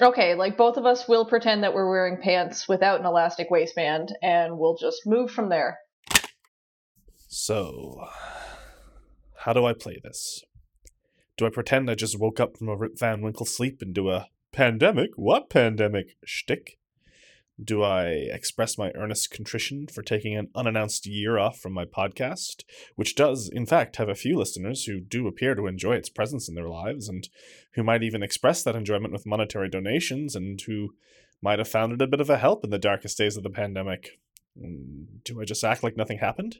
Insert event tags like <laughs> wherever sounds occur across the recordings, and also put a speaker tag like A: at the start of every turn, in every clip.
A: Okay, like both of us will pretend that we're wearing pants without an elastic waistband, and we'll just move from there.
B: So, how do I play this? Do I pretend I just woke up from a Rip Van Winkle sleep and do a pandemic? What pandemic? shtick? Do I express my earnest contrition for taking an unannounced year off from my podcast, which does, in fact, have a few listeners who do appear to enjoy its presence in their lives and who might even express that enjoyment with monetary donations and who might have found it a bit of a help in the darkest days of the pandemic? Mm, do I just act like nothing happened?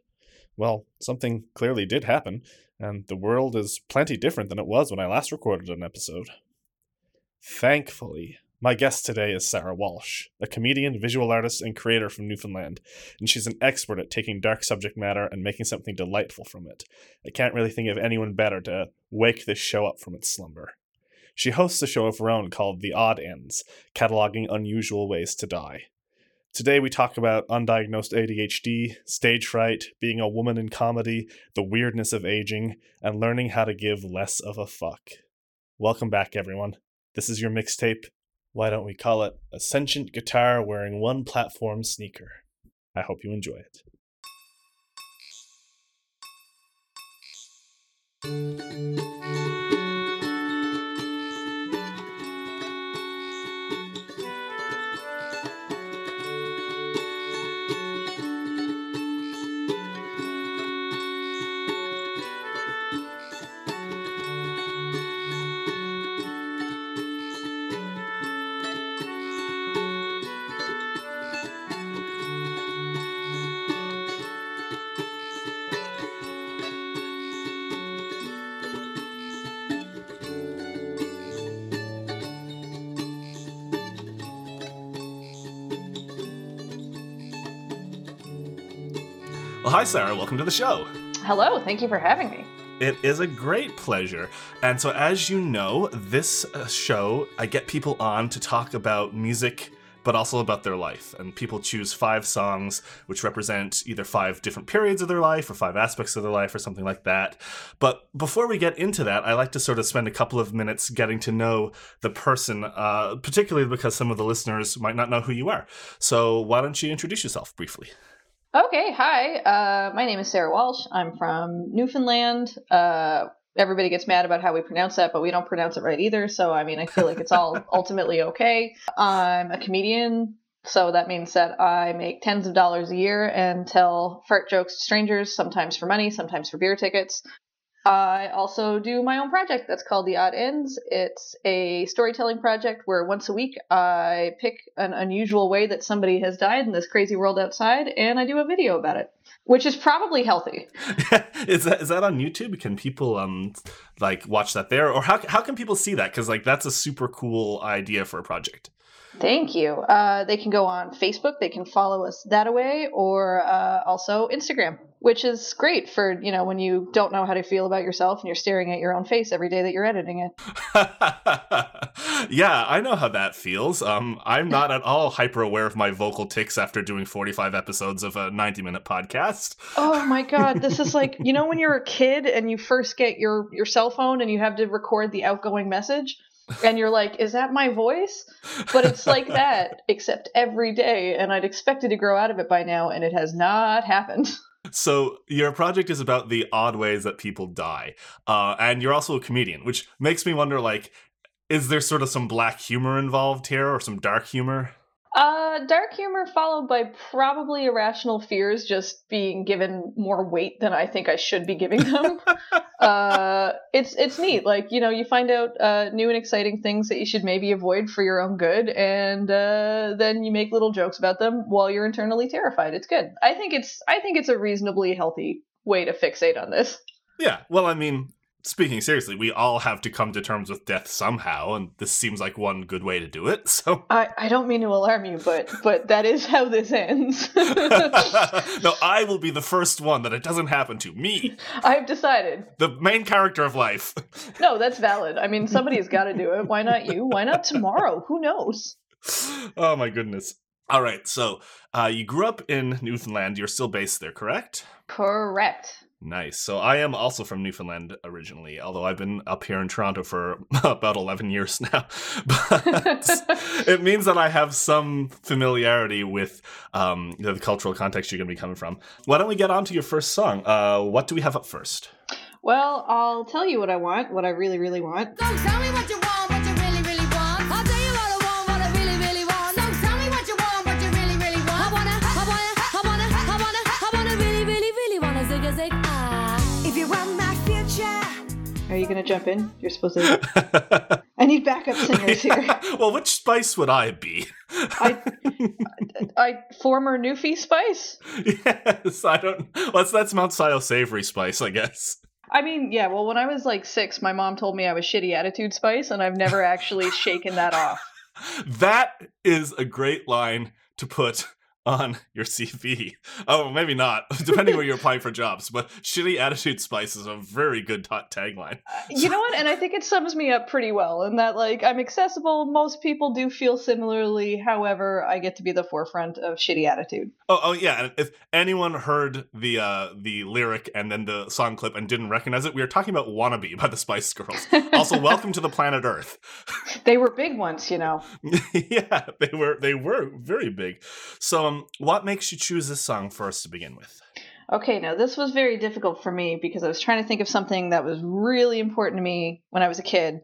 B: Well, something clearly did happen, and the world is plenty different than it was when I last recorded an episode. Thankfully, my guest today is Sarah Walsh, a comedian, visual artist, and creator from Newfoundland, and she's an expert at taking dark subject matter and making something delightful from it. I can't really think of anyone better to wake this show up from its slumber. She hosts a show of her own called The Odd Ends, cataloging unusual ways to die. Today we talk about undiagnosed ADHD, stage fright, being a woman in comedy, the weirdness of aging, and learning how to give less of a fuck. Welcome back, everyone. This is your mixtape, why don't we call it a sentient guitar wearing one platform sneaker? I hope you enjoy it. Hi, Sarah. Welcome to the show.
A: Hello. Thank you for having me.
B: It is a great pleasure. And so, as you know, this uh, show, I get people on to talk about music, but also about their life. And people choose five songs which represent either five different periods of their life or five aspects of their life or something like that. But before we get into that, I like to sort of spend a couple of minutes getting to know the person, uh, particularly because some of the listeners might not know who you are. So, why don't you introduce yourself briefly?
A: Okay, hi. Uh, my name is Sarah Walsh. I'm from Newfoundland. Uh, everybody gets mad about how we pronounce that, but we don't pronounce it right either. So, I mean, I feel like it's all <laughs> ultimately okay. I'm a comedian, so that means that I make tens of dollars a year and tell fart jokes to strangers, sometimes for money, sometimes for beer tickets. I also do my own project that's called The Odd Ends. It's a storytelling project where once a week I pick an unusual way that somebody has died in this crazy world outside and I do a video about it, which is probably healthy. <laughs>
B: is that is that on YouTube? Can people um like watch that there or how how can people see that cuz like that's a super cool idea for a project.
A: Thank you. Uh, they can go on Facebook. They can follow us that way, or uh, also Instagram, which is great for you know when you don't know how to feel about yourself and you're staring at your own face every day that you're editing it. <laughs>
B: yeah, I know how that feels. Um, I'm not at all hyper aware of my vocal ticks after doing 45 episodes of a 90 minute podcast.
A: Oh my god, this is like you know <laughs> when you're a kid and you first get your your cell phone and you have to record the outgoing message and you're like, is that my voice? But it's like that, <laughs> except every day, and I'd expected to grow out of it by now, and it has not happened.
B: So your project is about the odd ways that people die, uh, and you're also a comedian, which makes me wonder, like, is there sort of some black humor involved here, or some dark humor?
A: Uh, dark humor followed by probably irrational fears just being given more weight than I think I should be giving them. <laughs> uh, it's it's neat. Like you know, you find out uh, new and exciting things that you should maybe avoid for your own good, and uh, then you make little jokes about them while you're internally terrified. It's good. I think it's I think it's a reasonably healthy way to fixate on this.
B: Yeah, well, I mean, speaking seriously, we all have to come to terms with death somehow, and this seems like one good way to do it. <laughs> So
A: I, I don't mean to alarm you, but but that is how this ends. <laughs> no,
B: I will be the first one that it doesn't happen to me. <laughs>
A: I've decided.
B: The main character of life.
A: no, that's valid. I mean, somebody's got to do it. Why not you? Why not tomorrow? Who knows?
B: Oh my goodness. All right, so uh, you grew up in Newfoundland. You're still based there, correct?
A: Correct.
B: Nice. So I am also from Newfoundland originally, although I've been up here in Toronto for <laughs> about 11 years <laughs> now. But <laughs> it means that I have some familiarity with um, you the cultural context you're going to be coming from. Why don't we get on to your first song? Uh, what do we have up first?
A: Well, I'll tell you what I want, what I really, really want.
C: Don't tell me what you want,
A: Are you gonna jump in? You're supposed to. <laughs> I need backup singers here. <laughs>
B: well, which spice would I be? <laughs>
A: I, I former Newfie Spice.
B: yes, I don't. What's that's Mount Sile Savory Spice, I guess.
A: I mean, yeah. Well, when I was like six, my mom told me I was shitty attitude Spice, and I've never actually shaken that off.
B: That is a great line to put on your CV. Oh, maybe not, <laughs> depending where you're applying for jobs. But shitty attitude spice is a very good ta- tagline.
A: You know what? And I think it sums me up pretty well in that, like, I'm accessible. Most people do feel similarly. However, I get to be the forefront of shitty attitude.
B: Oh, oh yeah. And if anyone heard the uh, the lyric and then the song clip and didn't recognize it, we are talking about "Wannabe" by the Spice Girls. Also, <laughs> welcome to the planet Earth.
A: They were big ones, you know. <laughs>
B: yeah, they were they were very big. So, um, what makes you choose this song for us to begin with?
A: Okay, now this was very difficult for me because I was trying to think of something that was really important to me when I was a kid.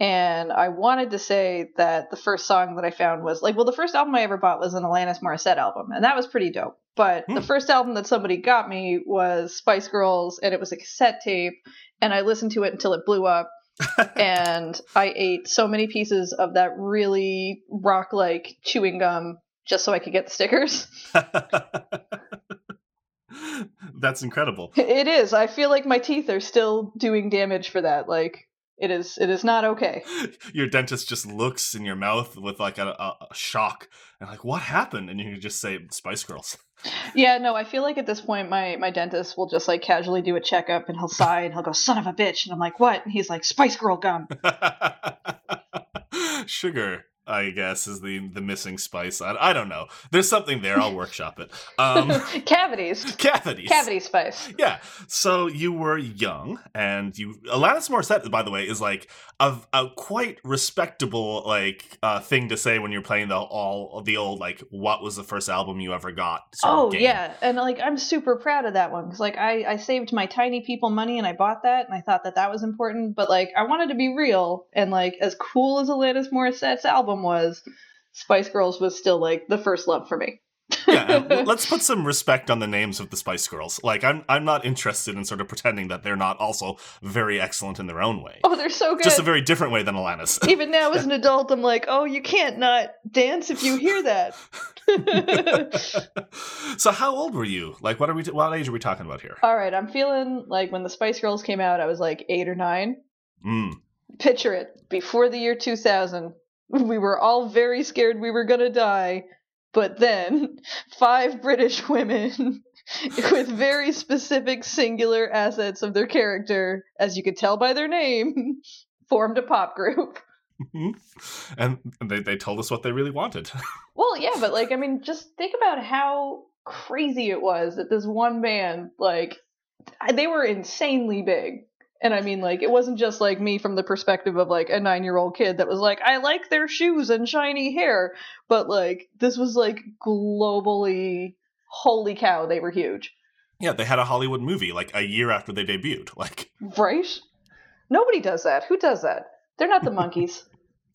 A: And I wanted to say that the first song that I found was like, well, the first album I ever bought was an Alanis Morissette album, and that was pretty dope. But the
B: Hmm.
A: first album that somebody got me was Spice Girls, and it was a cassette tape, and I listened to it until it blew up. <laughs> and I ate so many pieces of that really rock like chewing gum just so I could get the stickers. <laughs>
B: That's incredible.
A: It is. I feel like my teeth are still doing damage for that. Like it is. It is not okay. <laughs>
B: Your dentist just looks in your mouth with like a, a, shock and like, what happened? And you just say Spice Girls. <laughs>
A: Yeah. No. I feel like at this point, my my dentist will just like casually do a checkup, and he'll sigh and he'll go, "Son of a bitch," and I'm like, "What?" And he's like, "Spice Girl gum."
B: Sugar, I guess, is the the missing spice. I, I don't know. There's something there. I'll workshop it. Um, <laughs>
A: Cavities.
B: cavities.
A: Cavity spice.
B: Yeah. So you were young, and you Alanis Morissette, by the way, is like a, a quite respectable like uh, thing to say when you're playing the all the old like what was the first album you ever got?
A: Oh yeah, and like I'm super proud of that one because like I I saved my tiny people money and I bought that and I thought that that was important, but like I wanted to be real and like as cool as Alanis Morissette's album was, Spice Girls was still like the first love for me.
B: yeah, <laughs> let's put some respect on the names of the Spice Girls. Like, I'm I'm not interested in sort of pretending that they're not also very excellent in their own way.
A: Oh, they're so good.
B: Just a very different way than Alanis. <laughs>
A: Even now as an <laughs> adult, I'm like, oh, you can't not dance if you hear that.
B: so, how old were you? Like, what are we? what age are we talking about here?
A: All right, I'm feeling like when the Spice Girls came out, I was like eight or nine.
B: Mm.
A: Picture it before the year 2000. We were all very scared we were gonna die, but then five British women <laughs> with very specific singular assets of their character, as you could tell by their name, <laughs> formed a pop group. <laughs> Mm-hmm.
B: and they they told us what they really wanted.
A: Well, yeah, but like, I mean, just think about how crazy it was that this one band, like, they were insanely big. And I mean, like, it wasn't just like me from the perspective of like a nine year old kid that was like, I like their shoes and shiny hair. But like, this was like globally, holy cow, they were huge.
B: yeah, they had a Hollywood movie like a year after they debuted. <laughs> Like,
A: Right? Nobody does that. Who does that? They're not the <laughs> Monkees.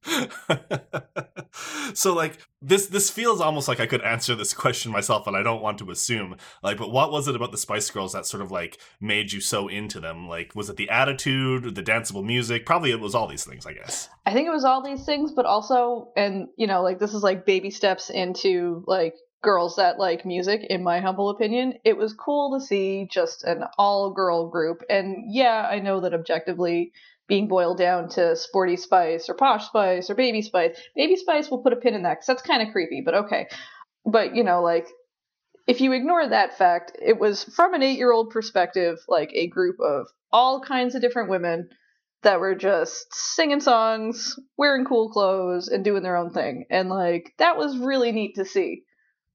A: <laughs>
B: so like this this feels almost like I could answer this question myself, and I don't want to assume. Like, but what was it about the Spice Girls that sort of like made you so into them? Like, was it the attitude, the danceable music? Probably it was all these things, I guess.
A: I think it was all these things, but also, and you know, like this is like baby steps into like girls that like music, in my humble opinion. It was cool to see just an all girl group. And yeah, I know that objectively being boiled down to Sporty Spice or Posh Spice or Baby Spice, Baby Spice will put a pin in that because that's kind of creepy, but okay. But you know, like if you ignore that fact, it was from an eight year old perspective, like a group of all kinds of different women that were just singing songs, wearing cool clothes, and doing their own thing. And like that was really neat to see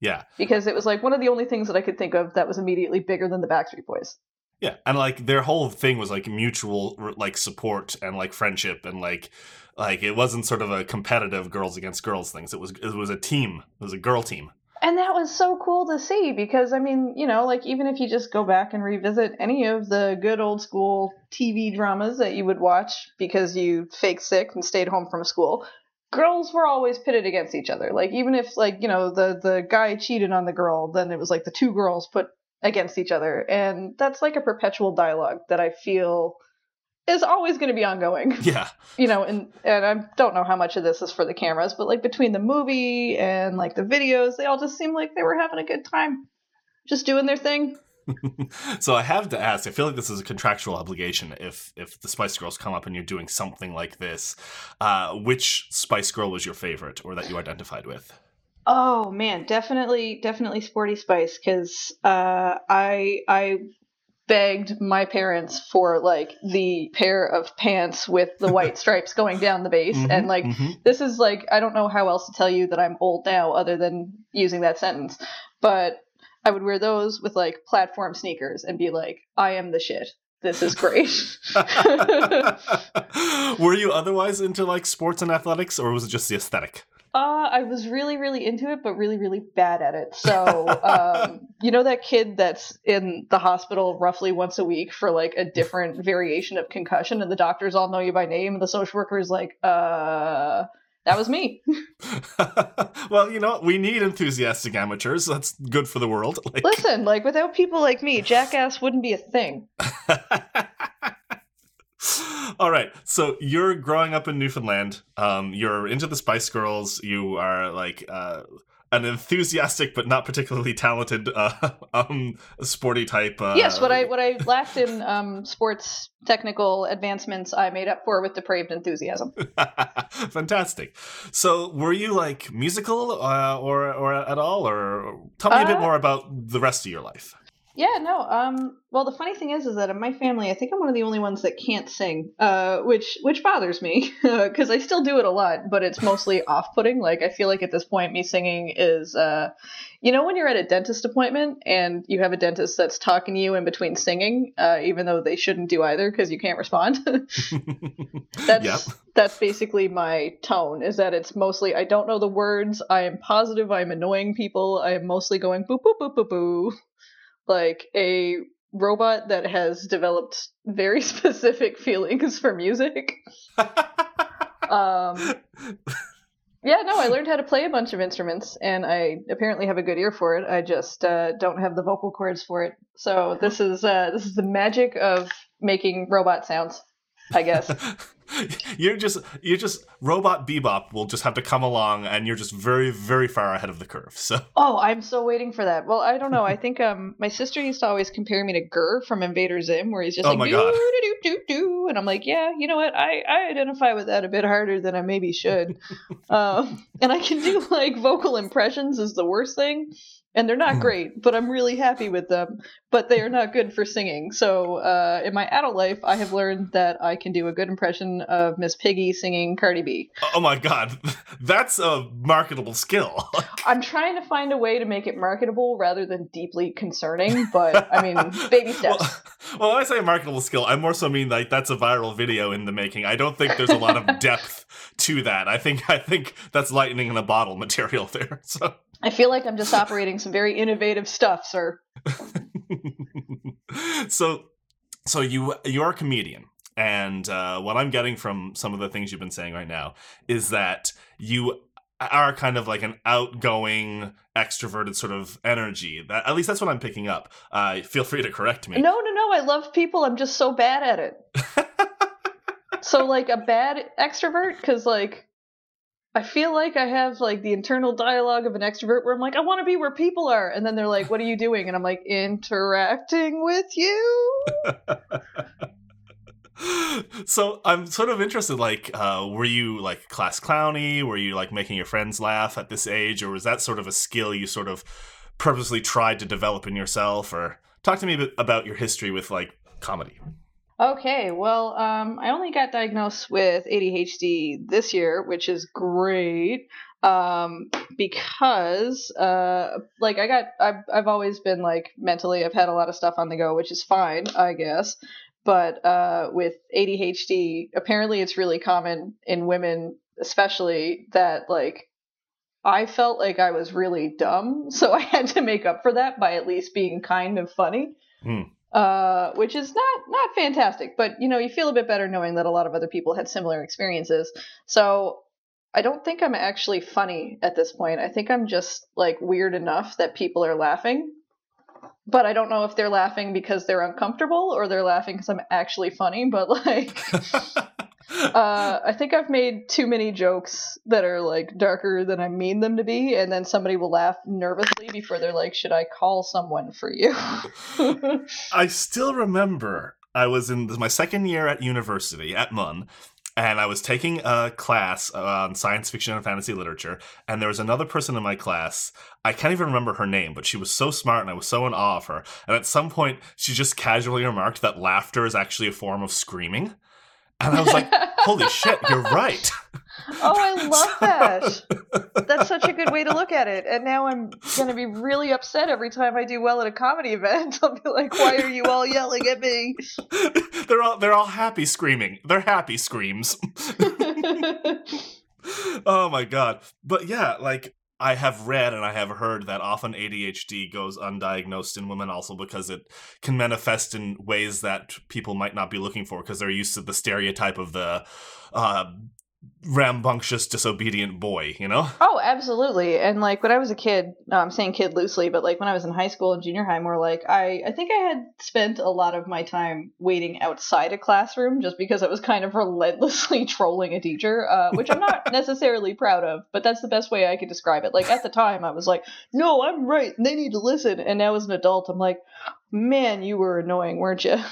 B: Yeah,
A: because it was like one of the only things that I could think of that was immediately bigger than the Backstreet Boys.
B: Yeah, and like their whole thing was like mutual like support and like friendship and like like it wasn't sort of a competitive girls against girls things. It was it was a team. It was a girl team.
A: And that was so cool to see because I mean, you know, like even if you just go back and revisit any of the good old school TV dramas that you would watch because you fake sick and stayed home from school, girls were always pitted against each other. Like even if like, you know, the the guy cheated on the girl, then it was like the two girls put against each other. And that's like a perpetual dialogue that I feel is always going to be ongoing. <laughs>
B: Yeah.
A: you know, and and I don't know how much of this is for the cameras, but like between the movie and like the videos, they all just seem like they were having a good time, just doing their thing. <laughs>
B: so I have to ask. I feel like this is a contractual obligation. If if the Spice Girls come up and you're doing something like this, uh, which Spice Girl was your favorite or that you identified with?
A: Oh man, definitely, definitely Sporty Spice because uh, I I begged my parents for like the pair of pants with the white <laughs> stripes going down the base
B: Mhm,
A: and like
B: mhm.
A: this is like I don't know how else to tell you that I'm old now other than using that sentence. But I would wear those with like platform sneakers and be like, I am the shit. This is great. <laughs> <laughs>
B: Were you otherwise into like sports and athletics, or was it just the aesthetic?
A: Uh, I was really, really into it, but really, really bad at it. So, um, <laughs> you know that kid that's in the hospital roughly once a week for like a different variation of concussion, and the doctors all know you by name, and the social worker is like, uh, that was me. <laughs>
B: well, you know, we need enthusiastic amateurs. That's good for the world. <laughs> Like,
A: Listen, like without people like me, Jackass wouldn't be a thing. <laughs>
B: All right. So you're growing up in Newfoundland. Um, you're into the Spice Girls. You are like uh, an enthusiastic but not particularly talented, uh, <laughs> um, sporty type. Uh,
A: yes, what I what I lacked in um, sports technical advancements, I made up for with depraved enthusiasm. <laughs>
B: Fantastic. So, were you like musical uh, or or at all, or tell me a bit
A: Uh,
B: more about the rest of your life?
A: Yeah, no. Um. Well, the funny thing is, is that in my family, I think I'm one of the only ones that can't sing. Uh, which which bothers me <laughs> because I still do it a lot, but it's mostly <laughs> off-putting. Like I feel like at this point, me singing is, uh, you know, when you're at a dentist appointment and you have a dentist that's talking to you in between singing, uh, even though they shouldn't do either because you can't respond. <laughs> that's
B: Yep.
A: that's basically my tone. Is that it's mostly I don't know the words. I am positive I'm annoying people. I am mostly going boo boo boo boo boo like a robot that has developed very <laughs> specific feelings for music. Um, <laughs> yeah, no, I learned how to play a bunch of instruments, and I apparently have a good ear for it. I just uh, don't have the vocal cords for it. So this is uh, this is the magic of making robot sounds, I guess. <laughs>
B: you're just you're just robot bebop will just have to come along and you're just very very far ahead of the curve so <laughs>
A: Oh, I'm so waiting for that. Well, I don't know. I think um my sister used to always compare me to GIR from Invader Zim, where he's just
B: Oh
A: like
B: my
A: do
B: God.
A: do do do do, and I'm like, yeah, you know what? I I identify with that a bit harder than I maybe should. <laughs> um, and I can do like vocal impressions is the worst thing, and they're not
B: Hmm.
A: great, but I'm really happy with them. But they are not good for singing. So uh, in my adult life, I have learned that I can do a good impression of Miss Piggy singing Cardi B.
B: oh my god <laughs> that's a marketable skill <laughs>
A: I'm trying to find a way to make it marketable rather than deeply concerning, but I mean, <laughs> baby steps.
B: well, well when i say marketable skill i more so mean like that's a viral video in the making i don't think there's a lot of depth to that i think i think that's lightning in a bottle material there so
A: I feel like I'm just operating some very innovative stuff, sir. <laughs>
B: so so you you're a comedian and uh, what i'm getting from some of the things you've been saying right now is that you are kind of like an outgoing extroverted sort of energy that at least that's what i'm picking up uh, feel free to correct me
A: No, no, no. I love people. I'm just so bad at it. <laughs> so, like, a bad extrovert, because, like, I feel like I have, like, the internal dialogue of an extrovert where I'm like, I want to be where people are. And then they're like, what are you doing? And I'm like, interacting with you. <laughs>
B: so i'm sort of interested like uh, were you like class clowny were you like making your friends laugh at this age or was that sort of a skill you sort of purposely tried to develop in yourself or talk to me about your history with like comedy
A: Okay, well, um, I only got diagnosed with ADHD this year, which is great. Um, because, uh, like I got, I've, I've always been like mentally, I've had a lot of stuff on the go, which is fine, I guess. But, uh, with ADHD, apparently it's really common in women, especially that like, I felt like I was really dumb, <laughs> so I had to make up for that by at least being kind of funny
B: Hmm.
A: Uh, which is not not fantastic. But you know, you feel a bit better knowing that a lot of other people had similar experiences. So I don't think I'm actually funny at this point. I think I'm just like weird enough that people are laughing. But I don't know if they're laughing because they're uncomfortable or they're laughing because I'm actually funny. But like, <laughs> uh, I think I've made too many jokes that are like darker than I mean them to be, and then somebody will laugh nervously before they're like, "Should I call someone for you?" <laughs>
B: I still remember I was in my second year at university at MUN, and I was taking a class on science fiction and fantasy literature, and there was another person in my class. I can't even remember her name, but she was so smart and I was so in awe of her. And at some point, she just casually remarked that laughter is actually a form of screaming. And I was like, holy <laughs> shit, you're right.
A: Oh, I love <laughs> that. That's such a good way to look at it. And now I'm going to be really upset every time I do well at a comedy event. <laughs> I'll be like, why are you all yelling at me?
B: they're all they're all happy screaming. They're happy screams. oh my god. But yeah, like I have read and I have heard that often ADHD goes undiagnosed in women also because it can manifest in ways that people might not be looking for because they're used to the stereotype of the uh, rambunctious, disobedient boy, you know?
A: oh, absolutely. And like when I was a kid, no, I'm saying kid loosely, but like when I was in high school and junior high, more like I, I think I had spent a lot of my time waiting outside a classroom just because I was kind of relentlessly <laughs> trolling a teacher, uh, which I'm not <laughs> necessarily proud of, but that's the best way I could describe it. Like at the time, I was like, no, I'm right. They need to listen. And now as an adult, I'm like, man, you were annoying, weren't you? <laughs>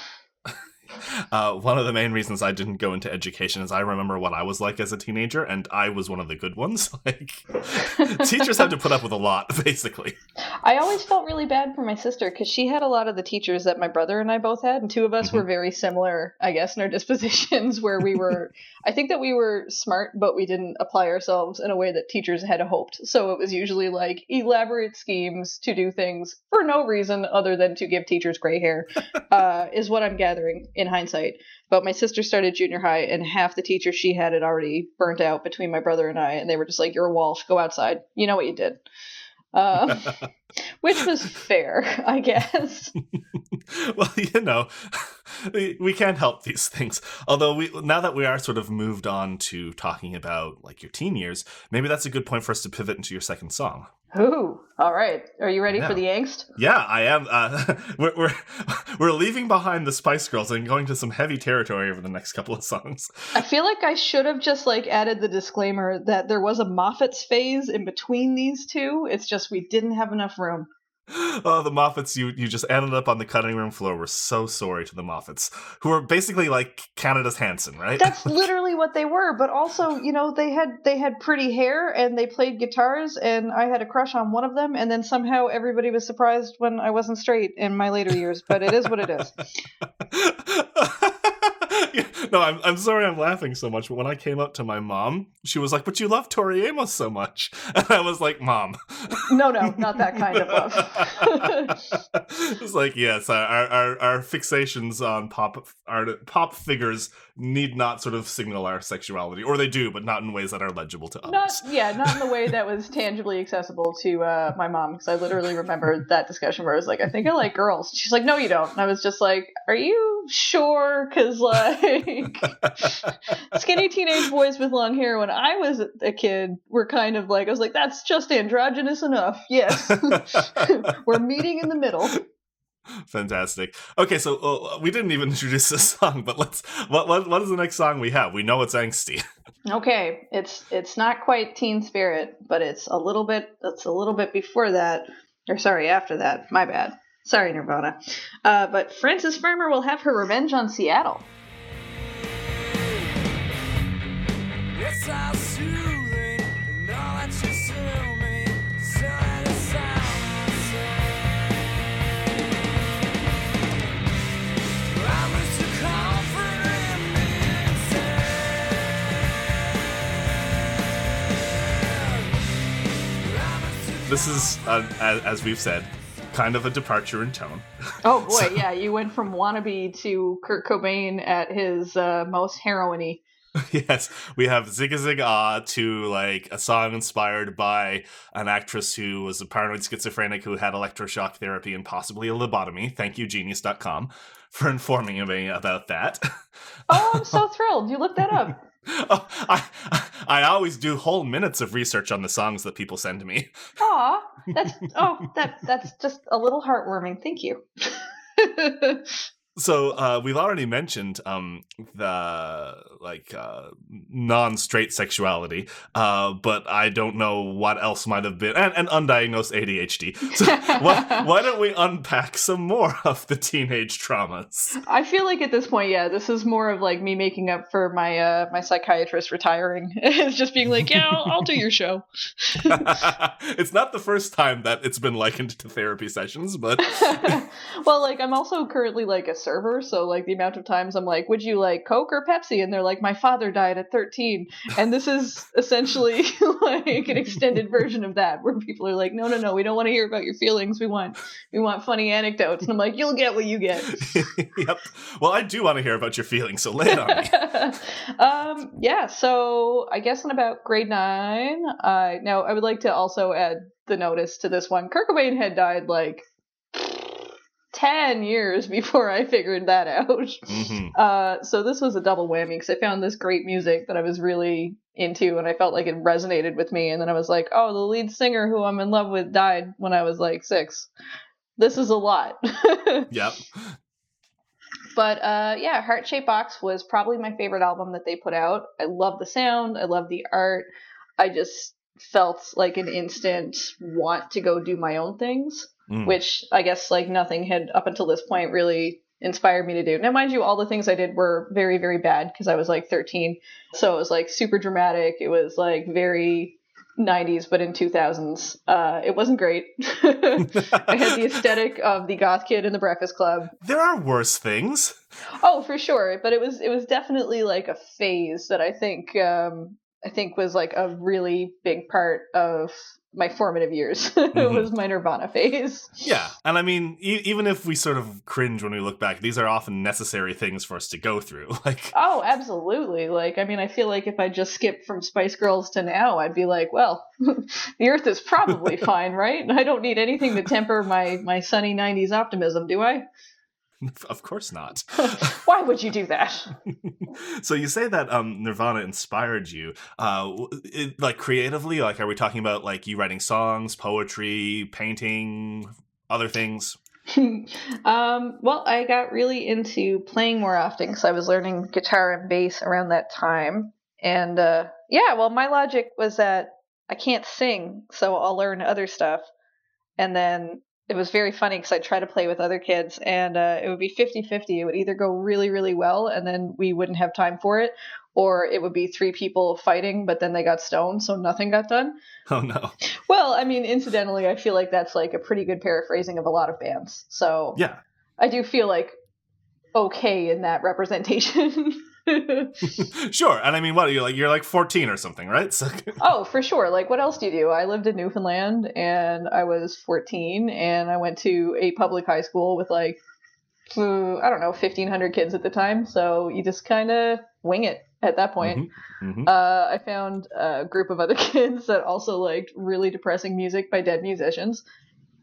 A: <laughs>
B: Uh, one of the main reasons I didn't go into education is I remember what I was like as a teenager, and I was one of the good ones. <laughs> Like, <laughs> teachers have to put up with a lot, basically.
A: I always felt really bad for my sister because she had a lot of the teachers that my brother and I both had, and two of us were very similar, I guess, in our dispositions. Where we were, I think that we were smart, but we didn't apply ourselves in a way that teachers had hoped. So it was usually like elaborate schemes to do things for no reason other than to give teachers gray hair, uh, is what I'm gathering in hindsight. But my sister started junior high, and half the teachers she had had already burnt out between my brother and I, and they were just like, "You're a Walsh, go outside. You know what you did." Uh, <laughs> which was fair, I guess. <laughs>
B: well, you know, we, we can't help these things. Although we now that we are sort of moved on to talking about like your teen years, maybe that's a good point for us to pivot into your second song.
A: Ooh, all right. Are you ready
B: Yeah.
A: for the angst?
B: Yeah, I am. Uh, <laughs> we're, we're <laughs> we're leaving behind the Spice Girls and going to some heavy territory over the next couple of songs.
A: I feel like I should have just like added the disclaimer that there was a Moffatts phase in between these two. It's just we didn't have enough room. <laughs>
B: Oh, the Moffatts! You you just ended up on the cutting room floor. We're so sorry to the Moffatts, who are basically like Canada's Hanson, right?
A: That's <laughs> literally what they were, but also, you know, they had they had pretty hair and they played guitars and I had a crush on one of them and then somehow everybody was surprised when I wasn't straight in my later years, but it is what it is. <laughs>
B: Yeah, <laughs> no, I'm, I'm sorry I'm laughing so much, but when I came up to my mom, she was like, But you love Tori Amos so much. <laughs> And I was like, Mom. <laughs>
A: No, no, not that kind of love.
B: it's like, yes, our, our, our fixations on pop art, pop figures need not sort of signal our sexuality, or they do, but not in ways that are legible to us.
A: not
B: others.
A: yeah, not in the way that was <laughs> tangibly accessible to uh, my mom because I literally remember that discussion where I was like, I think I like girls. She's like, No, you don't. And I was just like, Are you sure? Because like <laughs> skinny teenage boys with long hair when I was a kid were kind of like I was like, That's just androgynous enough. Yes, <laughs> we're meeting in the middle.
B: Fantastic. Okay, so uh, we didn't even <laughs> introduce this song, but let's. What, what what is the next song we have? We know it's angsty. <laughs>
A: Okay, it's it's not quite teen spirit, but it's a little bit. It's a little bit before that, or sorry, after that. My bad. Sorry, Nirvana. Uh, but Frances Farmer will have her revenge on Seattle.
D: It's
B: this is, uh, as, as we've said, kind of a departure in tone. <laughs>
A: Oh boy, yeah, you went from wannabe to Kurt Cobain at his uh, most heroiny. <laughs>
B: yes, we have Zigga Zig Ah to like a song inspired by an actress who was a paranoid schizophrenic who had electroshock therapy and possibly a lobotomy. Thank you, genius.com, for informing me about that. <laughs>
A: Oh, I'm so thrilled. You looked that up. <laughs>
B: oh, I, I always do whole minutes of research on the songs that people send me.
A: Aw, that's oh, that that's just a little heartwarming. Thank you. <laughs>
B: So uh, we've already mentioned um, the like uh, non-straight sexuality, uh, but I don't know what else might have been, and, and undiagnosed ADHD. So why, <laughs> why don't we unpack some more of the teenage traumas?
A: I feel like at this point, yeah, this is more of like me making up for my uh my psychiatrist retiring. <laughs> it's just being like, yeah, I'll, I'll do your show. <laughs>
B: it's not the first time that it's been likened to therapy sessions, but
A: well, like I'm also currently like a server, so like the amount of times I'm like, "Would you like Coke or Pepsi?" and they're like, "My father died at 13," and this is essentially <laughs> like an extended version of that, where people are like, "No, no, no, we don't want to hear about your feelings. We want we want funny anecdotes," and I'm like, "You'll get what you get." <laughs>
B: yep. Well, I do want to hear about your feelings, so lay it on me. <laughs>
A: um, yeah, so I guess in about grade nine, uh, now I would like to also add the notice to this one. Kurt Cobain had died like 10 years before I figured that out.
B: hmm
A: Uh, so this was a double whammy because I found this great music that I was really into and I felt like it resonated with me. And then I was like, oh, the lead singer who I'm in love with died when I was like six. This is a lot. <laughs>
B: Yep.
A: But uh, yeah, Heart-Shaped Box was probably my favorite album that they put out. I love the sound, I love the art. I just felt like an instant want to go do my own things,
B: Mm.
A: which I guess like nothing had up until this point really inspired me to do. Now, mind you, all the things I did were very, very bad because I was like 13. So it was like super dramatic. It was like very 90s, but in 2000s. Uh, it wasn't great. <laughs> I had the aesthetic of the goth kid in the Breakfast Club.
B: There are worse things.
A: Oh, for sure. But it was it was definitely like a phase that I think um I think was like a really big part of my formative years. it <laughs>
B: Mhm.
A: was my Nirvana phase.
B: Yeah, and I mean, e- even if we sort of cringe when we look back, these are often necessary things for us to go through. <laughs> Like,
A: Oh, absolutely. Like I mean, I feel like if I just skipped from Spice Girls to now, I'd be like, well, <laughs> the earth is probably fine, right? I don't need anything to temper my my sunny 90s optimism, do I? <laughs>
B: of course not. <laughs>
A: Why would you do that? <laughs>
B: so you say that um, Nirvana inspired you, uh, it, like creatively. Like, are we talking about like you writing songs, poetry, painting, other things?
A: um, well, I got really into playing more often because I was learning guitar and bass around that time. And uh, yeah, well, my logic was that I can't sing, so I'll learn other stuff. And then it was very funny because I'd try to play with other kids, and uh, it would be 50 50. It would either go really, really well, and then we wouldn't have time for it, or it would be three people fighting, but then they got stoned, so nothing got done.
B: Oh no.
A: Well, I mean, incidentally, I feel like that's like a pretty good paraphrasing of a lot of bands. So
B: Yeah.
A: I do feel like okay in that representation. <laughs> <laughs>
B: sure. And I mean, what are you're like? You're like 14 or something, right? So, <laughs>
A: oh, for sure. Like, what else do you do? I lived in Newfoundland and I was 14 and I went to a public high school with like, uh, I don't know, 1,500 kids at the time. So you just kind of wing it at that point.
B: Mhm.
A: Uh, I found a group of other <laughs> kids that also liked really depressing music by dead musicians.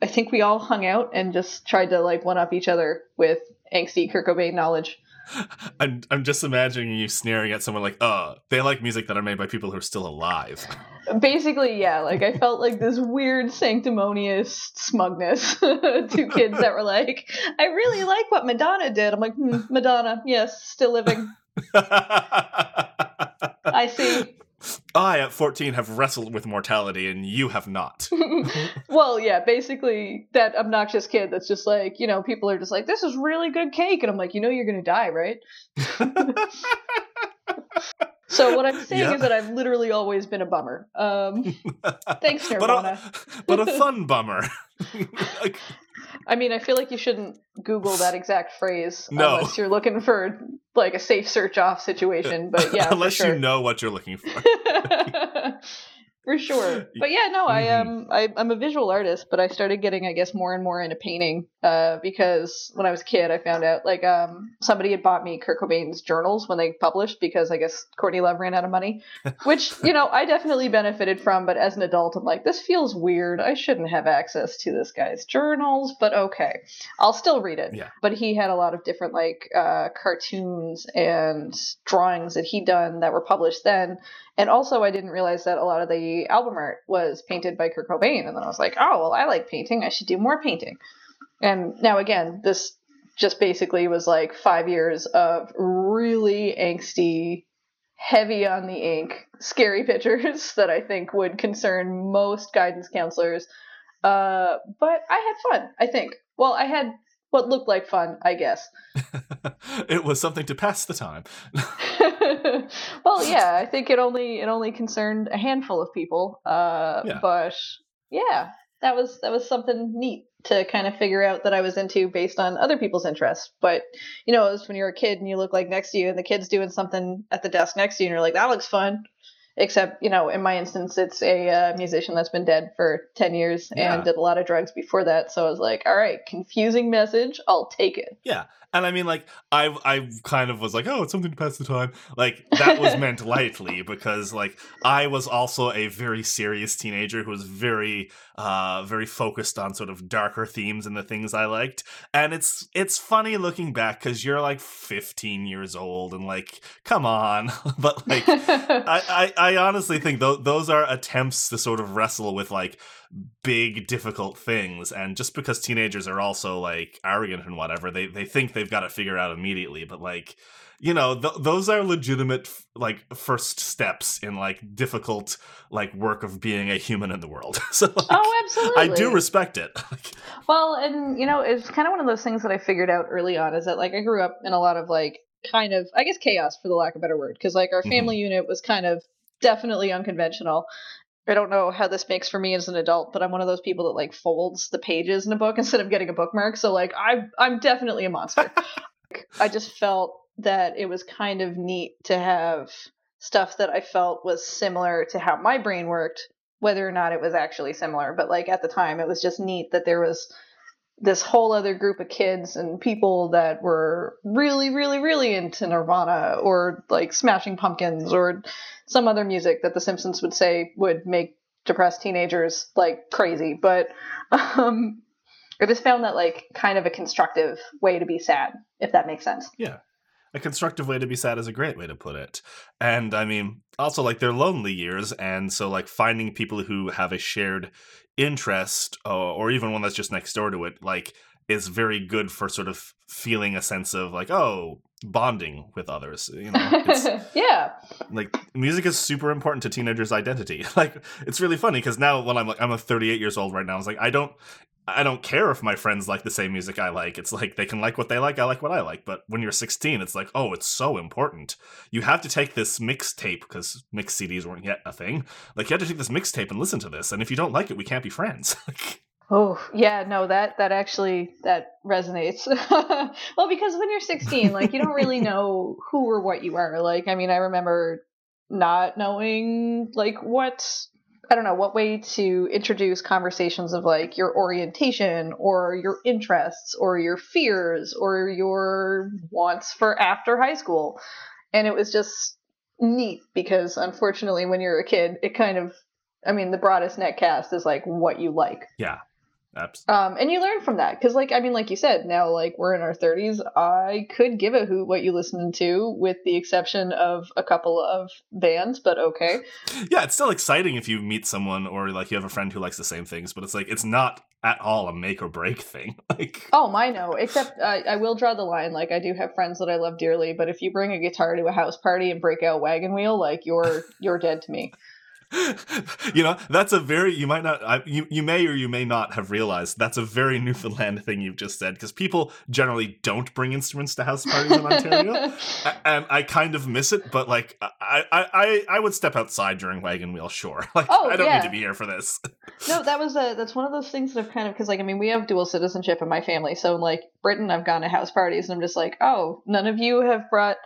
A: I think we all hung out and just tried to like one up each other with angsty Kurt Cobain knowledge. <laughs>
B: I'm I'm just imagining you sneering at someone like, "Uh, they like music that are made by people who are still alive."
A: Basically, yeah, like I felt like this weird sanctimonious smugness <laughs> to kids that were like, I really like what Madonna did. I'm like, hmm, Madonna, yes, still living. <laughs> I see.
B: I, at 14, have wrestled with mortality, and you have not. <laughs> <laughs>
A: well, yeah, basically that obnoxious kid that's just like, you know, people are just like, this is really good cake. And I'm like, you know, you're going to die, right? <laughs> So what I'm saying
B: Yeah.
A: is that I've literally always been a bummer. Um, thanks,
B: but a, but a fun bummer. Like,
A: I mean, I feel like you shouldn't Google that <laughs> exact phrase
B: No.
A: unless you're looking for like a safe search off situation. But <laughs> yeah,
B: unless
A: sure.
B: you know what you're looking for. <laughs>
A: for sure. But yeah, no, I
B: am.
A: um I, I'm a visual artist, but I started getting I guess more and more into painting uh because when I was a kid I found out like um somebody had bought me Kurt Cobain's journals when they published because I guess Courtney Love ran out of money, <laughs> which you know I definitely benefited from. But as an adult, I'm like this feels weird. I shouldn't have access to this guy's journals, but okay, I'll still read it.
B: Yeah.
A: But he had a lot of different like uh, cartoons and drawings that he'd done that were published then. And also, I didn't realize that a lot of the album art was painted by Kurt Cobain. And then I was like, oh, well, I like painting. I should do more painting. And now, again, this just basically was like five years of really angsty, heavy on the ink, scary <laughs> pictures that I think would concern most guidance counselors. Uh, but I had fun, I think. Well, I had what looked like fun, I guess. <laughs>
B: it was something to pass the time.
A: well, yeah, I think it only it only concerned a handful of people. Uh,
B: Yeah.
A: but yeah, that was that was something neat to kind of figure out that I was into based on other people's interests. But you know, it was when you're a kid and you look like next to you, and the kid's doing something at the desk next to you, and you're like, that looks fun. Except, you know, in my instance, it's a uh, musician that's been dead for 10 years
B: Yeah.
A: and did a lot of drugs before that. So I was like, all right, confusing message. I'll take it.
B: Yeah. And I mean, like, I I kind of was like, oh, it's something to pass the time. Like, that was <laughs> meant lightly because, like, I was also a very serious teenager who was very, uh, very focused on sort of darker themes and the things I liked. And it's it's funny looking back because you're like 15 years old and like, come on. <laughs> but like, <laughs> I, I, I honestly think th- those are attempts to sort of wrestle with like big difficult things and just because teenagers are also like arrogant and whatever they they think they've got to figure out immediately but like you know th- those are legitimate f- like first steps in like difficult like work of being a human in the world <laughs> so like,
A: oh, absolutely.
B: i do respect it <laughs>
A: Well, and you know, it's kind of one of those things that I figured out early on is that like I grew up in a lot of like kind of I guess chaos for the lack of a better word because like our
B: Mhm.
A: family unit was kind of definitely unconventional. I don't know how this makes for me as an adult, but I'm one of those people that like folds the pages in a book <laughs> instead of getting a bookmark. So like I I'm definitely a monster. <laughs> I just felt that it was kind of neat to have stuff that I felt was similar to how my brain worked, whether or not it was actually similar. But like at the time, it was just neat that there was this whole other group of kids and people that were really, really, really into Nirvana or like Smashing Pumpkins or some other music that The Simpsons would say would make depressed teenagers like crazy. But um, I just found that like kind of a constructive way to be sad, if that makes sense.
B: A constructive way to be sad is a great way to put it. And i mean also like they're lonely years and so like finding people who have a shared interest uh, or even one that's just next door to it like is very good for sort of feeling a sense of like oh bonding with others you know? It's <laughs>
A: yeah.
B: like music is super important to teenagers identity. <laughs> Like it's really funny because now when i'm like i'm a 38 years old right now i was like i don't i don't care if my friends like the same music i like. It's like they can like what they like i like what i like. But when you're 16 it's like oh it's so important. You have to take this mixtape because mix cds weren't yet a thing. Like you have to take this mixtape and listen to this. And if you don't like it we can't be friends. <laughs>
A: Oh, yeah, no, that that actually that resonates. <laughs> well, because when you're 16, like you don't really <laughs> know who or what you are. Like, I mean, I remember not knowing like what I don't know what way to introduce conversations of like your orientation or your interests or your fears or your wants for after high school. And it was just neat because unfortunately when you're a kid, it kind of I mean, the broadest net cast is like what you like.
B: Abs-
A: Um, and you learn from that because, like, I mean, like you said, now like we're in our thirties. I could give a hoot what you listen to, with the exception of a couple of bands, but okay. <laughs>
B: yeah it's still exciting if you meet someone or like you have a friend who likes the same things but it's like it's not at all a make or break thing <laughs> like
A: Oh, my no. Except I, I will draw the line. Like, I do have friends that I love dearly, but if you bring a guitar to a house party and break out Wagon Wheel, like you're you're dead to me. <laughs>
B: you know that's a very you might not I, you you may or you may not have realized that's a very <laughs> Newfoundland thing you've just said because people generally don't bring instruments to house parties in Ontario, <laughs> and I kind of miss it. But like I I I, would step outside during wagon wheel, sure. Like
A: Oh,
B: I don't
A: yeah.
B: need to be here for this.
A: no, that was a that's one of those things that I've kind of because like I mean we have dual citizenship in my family, so in like Britain, I've gone to house parties and I'm just like, oh, none of you have brought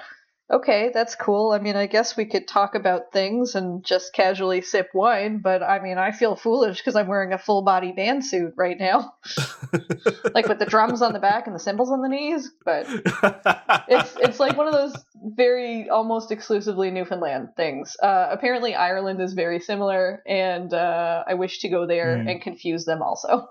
A: okay, that's cool. I mean, I guess we could talk about things and just casually sip wine, but I mean, I feel foolish because I'm wearing a full body band suit right now, <laughs> like with the drums on the back and the cymbals on the knees. But <laughs> it's it's like one of those very almost exclusively Newfoundland things. Uh, apparently, Ireland is very similar, and uh, I wish to go there
E: Hmm.
A: and confuse them also.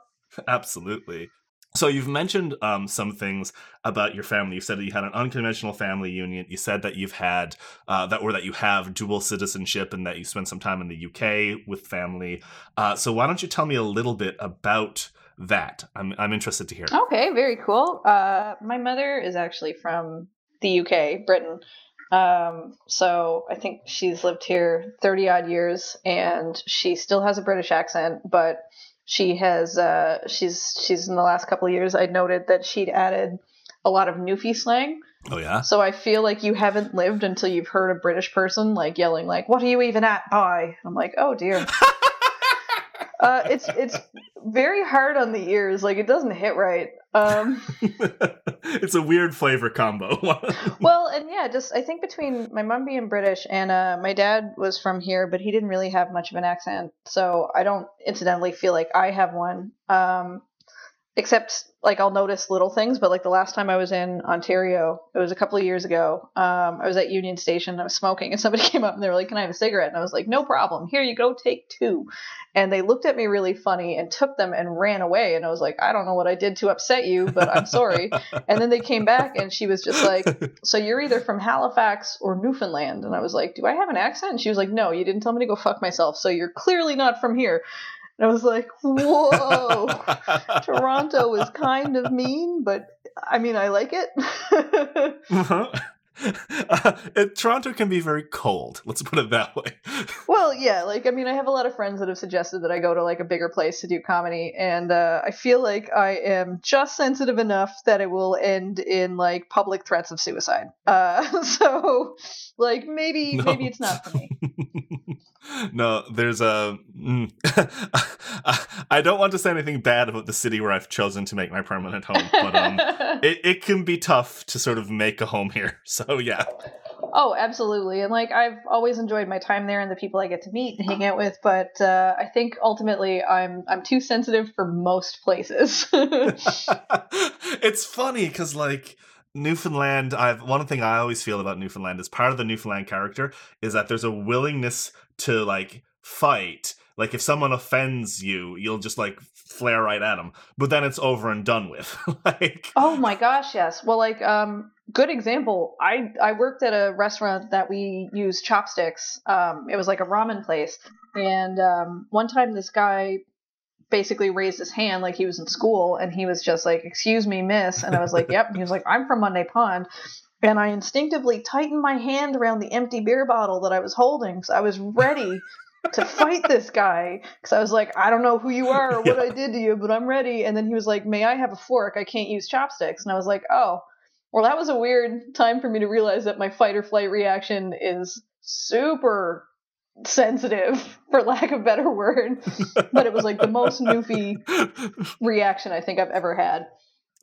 B: Absolutely. So you've mentioned um, some things about your family. You said that you had an unconventional family union. You said that you've had uh, that, or that you have dual citizenship, and that you spent some time in the UK with family. Uh, so why don't you tell me a little bit about that? I'm I'm interested to hear.
A: Okay, very cool. Uh, my mother is actually from the UK, Britain. Um, so I think she's lived here 30 odd years and she still has a British accent, but she has, uh, she's, she's in the last couple of years, I noted that she'd added a lot of Newfie slang.
B: Oh yeah.
A: So I feel like you haven't lived until you've heard a British person like yelling like, what are you even at, boy? I'm like, oh dear. <laughs> uh, it's, it's very hard on the ears. Like it doesn't hit right. Um, <laughs>
B: it's a weird flavor combo. <laughs>
A: well, and yeah, just I think between my mom being British and uh, my dad was from here, but he didn't really have much of an accent, so I don't incidentally feel like I have one. Um, except like I'll notice little things, but like the last time I was in Ontario, it was a couple of years ago. Um, I was at Union Station, I was smoking, and somebody <laughs> came up and they were like, "Can I have a cigarette?" And I was like, "No problem. Here you go, take two. And they looked at me really funny and took them and ran away. And I was like, "I don't know what I did to upset you, but I'm sorry." <laughs> and then they came back and she was just like, <laughs> "So you're either from Halifax or Newfoundland?" And I was like, "Do I have an accent?" And she was like, "No, you didn't tell me to go fuck myself. So you're clearly not from here." And I was like, "Whoa." <laughs> Toronto is kind of mean, but I mean, I like it.
B: Uh-huh. <laughs> Uh, it- Toronto can be very cold. Let's put it that way. <laughs>
A: well, yeah, like I mean, I have a lot of friends that have suggested that I go to like a bigger place to do comedy, and uh, I feel like I am just sensitive enough that it will end in like public threats of suicide. Uh, so, like maybe
B: No.
A: maybe it's not for me.
B: No, there's a. mm. <laughs> I don't want to say anything bad about the city where I've chosen to make my permanent home, but um, <laughs> it, it can be tough to sort of make a home here. <laughs> So yeah,
A: Oh, absolutely. And like I've always enjoyed my time there and the people I get to meet and hang out with, but uh, I think ultimately I'm I'm too sensitive for most places.
B: it's funny because like Newfoundland, I've one thing I always feel about Newfoundland is part of the Newfoundland character is that there's a willingness to like fight. Like if someone offends you, you'll just like flare right at them, but then it's over and done with. <laughs> like
A: oh my gosh, yes. Well, like um good example. I I worked at a restaurant that we used chopsticks. Um it was like a ramen place. And um one time this guy basically raised his hand like he was in school and he was just like, "Excuse me, miss." And I was like, "Yep." And he was like, "I'm from Mundy Pond." And I instinctively tightened my hand around the empty beer bottle that I was holding because I was ready to <laughs> fight this guy because I was like, I don't know who you are or what
B: Yeah.
A: I did to you, but I'm ready. And then he was like, May I have a fork? I can't use chopsticks. And I was like, Oh, well, that was a weird time for me to realize that my fight or flight reaction is super sensitive, <laughs> for lack of better word. but it was like the most <laughs> newfie reaction I think I've ever had.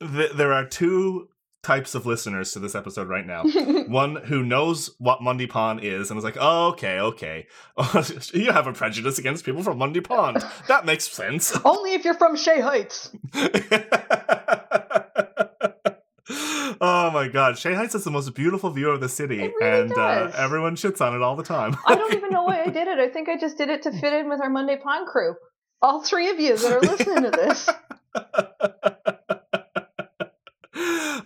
B: There are two types of listeners to this episode right now. <laughs> One who knows what Mundy Pond is and is like, oh, okay, okay. you have a prejudice against people from Mundy Pond. That makes sense.
A: Only if you're from Shea Heights.
B: Oh my god, Shea Heights has the most beautiful view of the city,
A: It really
B: and uh, everyone shits on it all the time.
A: I don't <laughs> even know why I did it. I think I just did it to fit in with our Mundy Pond crew. All three of you that are listening to this. <laughs>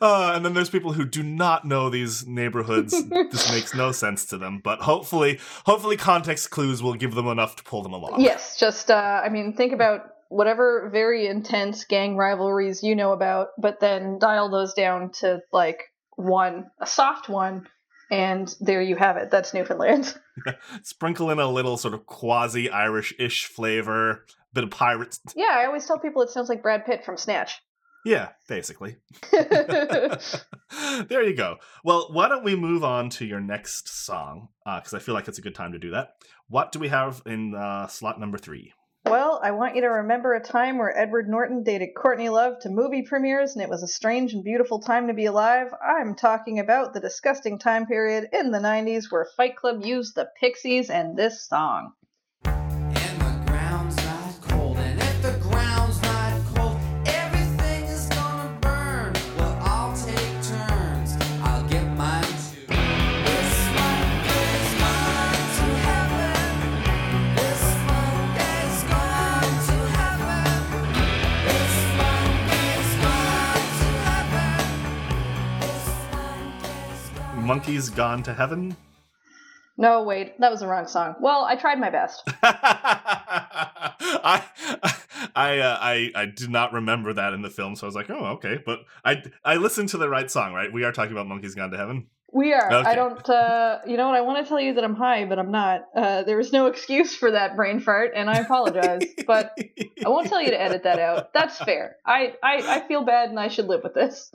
B: Uh, and then there's people who do not know these neighborhoods. this makes no sense to them. But hopefully, hopefully, context clues will give them enough to pull them along.
A: Yes, just uh, I mean, think about whatever very intense gang rivalries you know about, but then dial those down to like one, a soft one, and there you have it. That's Newfoundland. <laughs>
B: Sprinkle in a little sort of quasi Irish-ish flavor, bit of pirates. <laughs>
A: yeah, I always tell people it sounds like Brad Pitt from Snatch.
B: Yeah, basically. <laughs> there you go. Well, why don't we move on to your next song? Because I feel like it's a good time to do that. What do we have in uh, slot number three?
A: Well, I want you to remember a time where Edward Norton dated Courtney Love to movie premieres and it was a strange and beautiful time to be alive. I'm talking about the disgusting time period in the 90s where Fight Club used the Pixies and this song.
B: Monkeys Gone to Heaven?
A: No, wait, that was the wrong song. Well, I tried my best. <laughs>
B: I I, uh, I I did not remember that in the film, so I was like, oh, okay. But I I listened to the right song, right? We are talking about Monkeys Gone to Heaven.
A: We are.
B: Okay.
A: I don't. Uh, you know what? I want to tell you that I'm high, but I'm not. Uh, there was no excuse for that brain fart, and I apologize. <laughs> but I won't tell you to edit that out. That's fair. I, I, I feel bad, and I should live with this.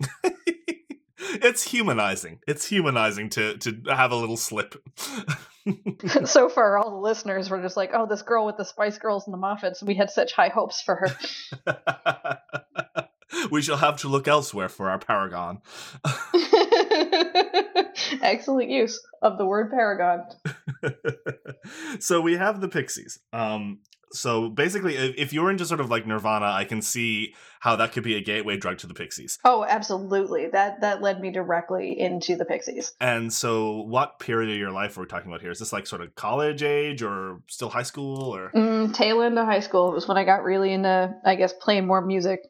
A: <laughs>
B: it's humanizing. It's humanizing to to have a little slip. <laughs> <laughs>
A: so far, all the listeners were just like, "Oh, this girl with the Spice Girls and the Moffatts. We had such high hopes for her." <laughs>
B: we shall have to look elsewhere for our paragon.
A: Excellent use of the word paragon.
B: so we have the Pixies. Um, so basically, if, you're into sort of like Nirvana, I can see how that could be a gateway drug to the Pixies.
A: Oh, absolutely. That that led me directly into the Pixies.
B: And so, what period of your life are we talking about here? Is this like sort of college age or still high school or?
A: Mm, tail end of high school It was when I got really into, I guess, playing more music.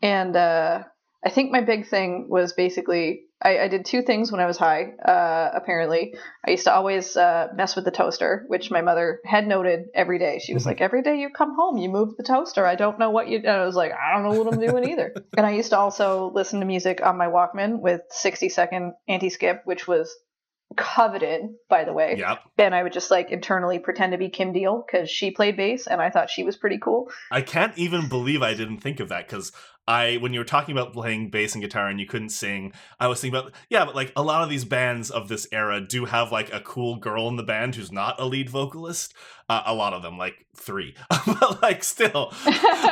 A: And uh, I think my big thing was basically I, I did two things when I was high. Uh, apparently, I used to always uh, mess with the toaster, which my mother had noted every day. She was like, "Every day you come home, you move the toaster. I don't know what you." And I was like, "I don't know what I'm doing either." <laughs> and I used to also listen to music on my Walkman with 60 second anti skip, which was coveted, by the way
B: Yep.
A: and I would just like internally pretend to be Kim Deal because she played bass and I thought she was pretty cool.
B: I can't even believe I didn't think of that because I, when you were talking about playing bass and guitar and you couldn't sing, I was thinking about, yeah, but like a lot of these bands of this era do have like a cool girl in the band who's not a lead vocalist. Uh, a lot of them, like three, <laughs> but like still,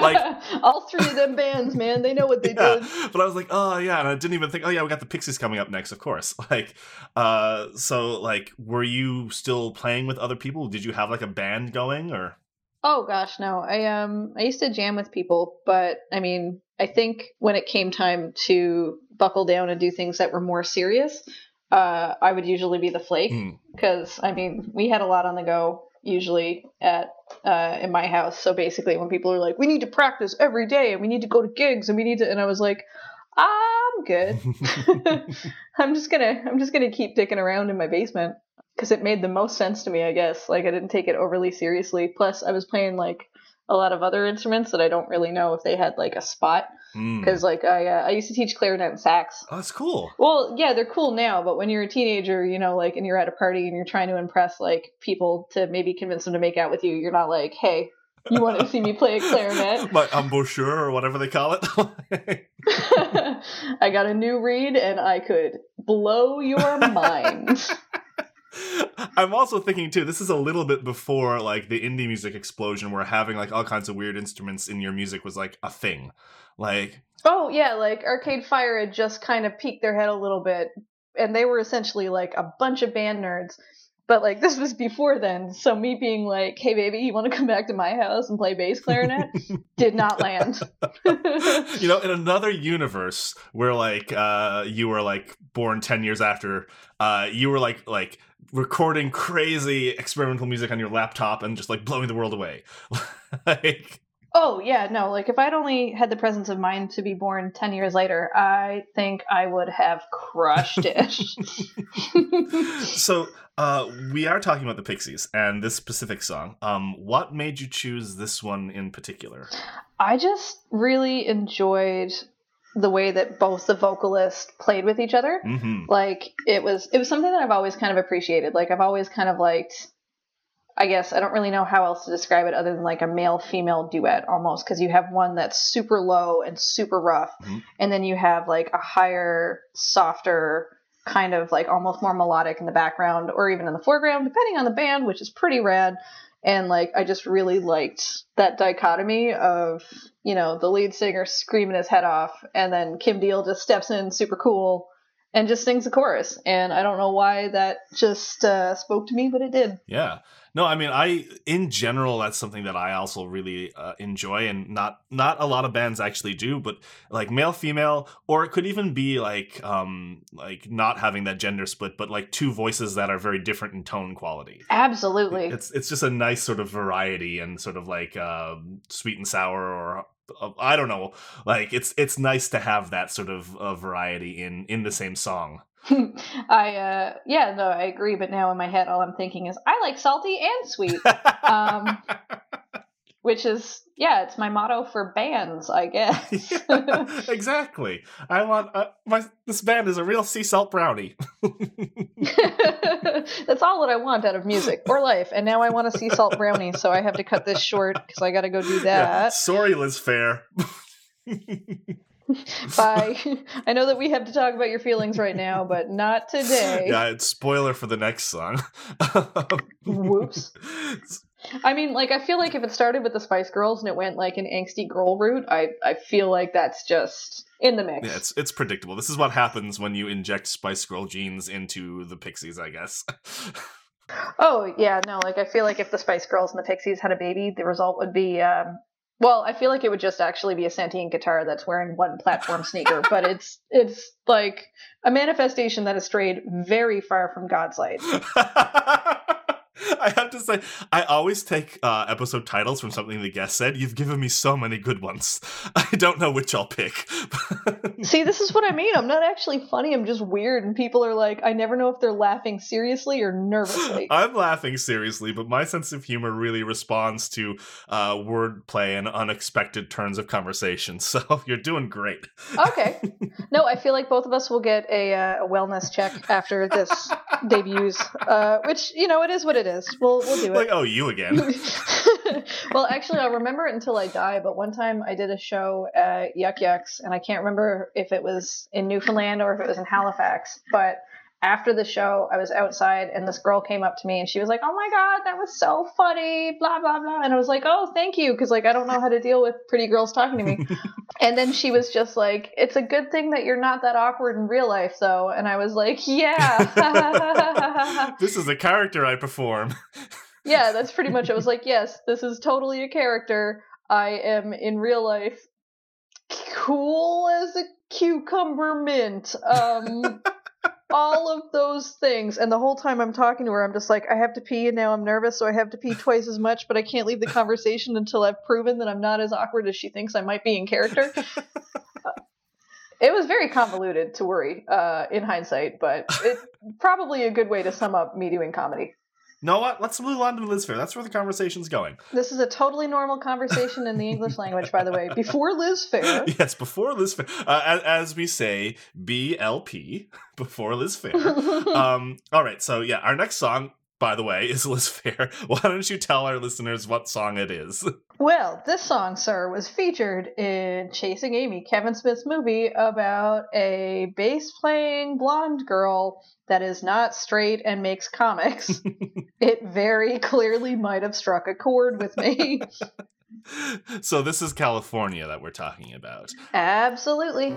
B: like <laughs>
A: all three of them bands, man, they know what they <laughs>
B: yeah.
A: did.
B: But I was like, oh yeah, and I didn't even think, oh yeah, we got the Pixies coming up next, of course. Like, uh, so like, were you still playing with other people? Did you have like a band going or?
A: Oh gosh, no. I um I used to jam with people, but I mean, I think when it came time to buckle down and do things that were more serious, uh, I would usually be the flake
B: Hmm.
A: because I mean, we had a lot on the go usually at uh, in my house. So basically, when people are like, "We need to practice every day, and we need to go to gigs, and we need to," and I was like, "I'm good. <laughs> <laughs> I'm just gonna I'm just gonna keep dicking around in my basement." Because it made the most sense to me, I guess. Like I didn't take it overly seriously. Plus, I was playing like a lot of other instruments that I don't really know if they had like a spot.
B: Hmm.
A: Because like I uh, I used to teach clarinet and sax,
B: Oh, that's cool.
A: well, yeah, they're cool now, but when you're a teenager, you know, like, and you're at a party and you're trying to impress, like, people to maybe convince them to make out with you, you're not like, hey, you want to see me play a clarinet? <laughs>
B: My embouchure or whatever they call it. <laughs>
A: I got a new reed and I could blow your <laughs> mind. <laughs>
B: I'm also thinking too. This is a little bit before like the indie music explosion, where having like all kinds of weird instruments in your music was like a thing. Like,
A: oh, yeah, like, Arcade Fire had just kind of peeked their head a little bit, and they were essentially like a bunch of band nerds. But like <laughs> this was before then, so me being like, "Hey baby, you want to come back to my house and play bass clarinet?" did not <laughs> land.
B: you know, in another universe where like uh you were like born ten years after, uh you were like like recording crazy experimental music on your laptop and just like blowing the world away. <laughs> like
A: Oh yeah, no. Like if I'd only had the presence of mind to be born ten years later, I think I would have crushed it.
B: so <laughs> uh we are talking about the Pixies and this specific song. Um what made you choose this one in particular?
A: I just really enjoyed the way that both the vocalists played with each other.
B: hmm
A: Like it was it was something that I've always kind of appreciated. Like I've always kind of liked I guess I don't really know how else to describe it other than like a male female duet almost because you have one that's super low and super rough
B: Mhm.
A: and then you have like a higher softer kind of like almost more melodic in the background or even in the foreground depending on the band which is pretty rad and like I just really liked that dichotomy of you know the lead singer screaming his head off, and then Kim Deal just steps in super cool and just sings the chorus. And I don't know why that just uh, spoke to me, but it did.
B: Yeah. No, I mean, I in general that's something that I also really uh, enjoy, and not not a lot of bands actually do. But like male, female, or it could even be like um like not having that gender split, but like two voices that are very different in tone quality.
A: Absolutely.
B: It's it's just a nice sort of variety and sort of like um, sweet and sour or. I don't know, like it's it's nice to have that sort of uh, variety in in the same song. <laughs>
A: I uh yeah, no, I agree, but now in my head all I'm thinking is I like salty and sweet. <laughs> Um which is yeah, it's my motto for bands, I guess. <laughs>
B: Yeah, <laughs> exactly. I want uh, my this band is a real sea salt brownie. <laughs>
A: That's all that I want out of music or life. And now I want a sea salt brownie, so I have to cut this short because I got to go do
B: Yeah.
A: that.
B: Sorry, Liz Phair.
A: Bye. I know that we have to talk about your feelings right now, but not today.
B: yeah, it's spoiler for the next song.
A: Whoops. I mean, like, I feel like if it started with the Spice Girls and it went like an angsty girl route, I I feel like that's just in the mix.
B: Yeah, it's it's predictable. This is what happens when you inject Spice Girl genes into the Pixies, I guess. <laughs>
A: Oh yeah, no, like I feel like if the Spice Girls and the Pixies had a baby, the result would be um well, I feel like it would just actually be a sentient guitar that's wearing one platform <laughs> sneaker, but it's it's like a manifestation that has strayed very far from God's light. <laughs>
B: I have to say, I always take uh, episode titles from something the guest said. You've given me so many good ones. <laughs> I don't know which I'll pick. <laughs>
A: See, this is what I mean. I'm not actually funny. I'm just weird, and people are like, I never know if they're laughing seriously or nervously. <laughs>
B: I'm laughing seriously, but my sense of humor really responds to uh, wordplay and unexpected turns of conversation. So you're doing great.
A: Okay. No, I feel like both of us will get a, uh, a wellness check after this debuts, uh, which you know it is what it is. We'll we'll do it.
B: Like, oh, you again. <laughs>
A: well, actually, I'll remember it until I die. But one time I did a show at Yuk Yuks, and I can't remember if it was in Newfoundland or if it was in Halifax. But after the show, I was outside, and this girl came up to me, and she was like, "Oh my god, that was so funny!" Blah blah blah. And I was like, "Oh, thank you," because like I don't know how to deal with pretty girls talking to me. <laughs> and then she was just like, "It's a good thing that you're not that awkward in real life, though." And I was like, "Yeah." <laughs>
B: this is a character I perform. <laughs>
A: yeah, that's pretty much. It was like, yes, this is totally a character. I am in real life cool as a cucumber mint. Um, all of those things. And the whole time I'm talking to her, I'm just like, I have to pee, and now I'm nervous, so I have to pee twice as much, but I can't leave the conversation until I've proven that I'm not as awkward as she thinks I might be in character. <laughs> It was very convoluted to worry uh, in hindsight, but it's probably a good way to sum up me doing comedy.
B: Know what? Let's move on to Liz Phair. That's where the conversation's going.
A: This is a totally normal conversation in the English language, by the way. Before Liz Phair, <laughs>
B: Yes, before Liz Phair. Uh, as, as we say, BLP, <laughs> before Liz Phair. <laughs> um, all right, so yeah, our next song, by the way, <laughs> is Liz Phair. Why don't you tell our listeners what song it is? <laughs>
A: well, this song, sir, was featured in Chasing Amy, Kevin Smith's movie about a bass playing blonde girl that is not straight and makes comics. <laughs> it very clearly might have struck a chord with me.
B: so this is California that we're talking about.
A: Absolutely.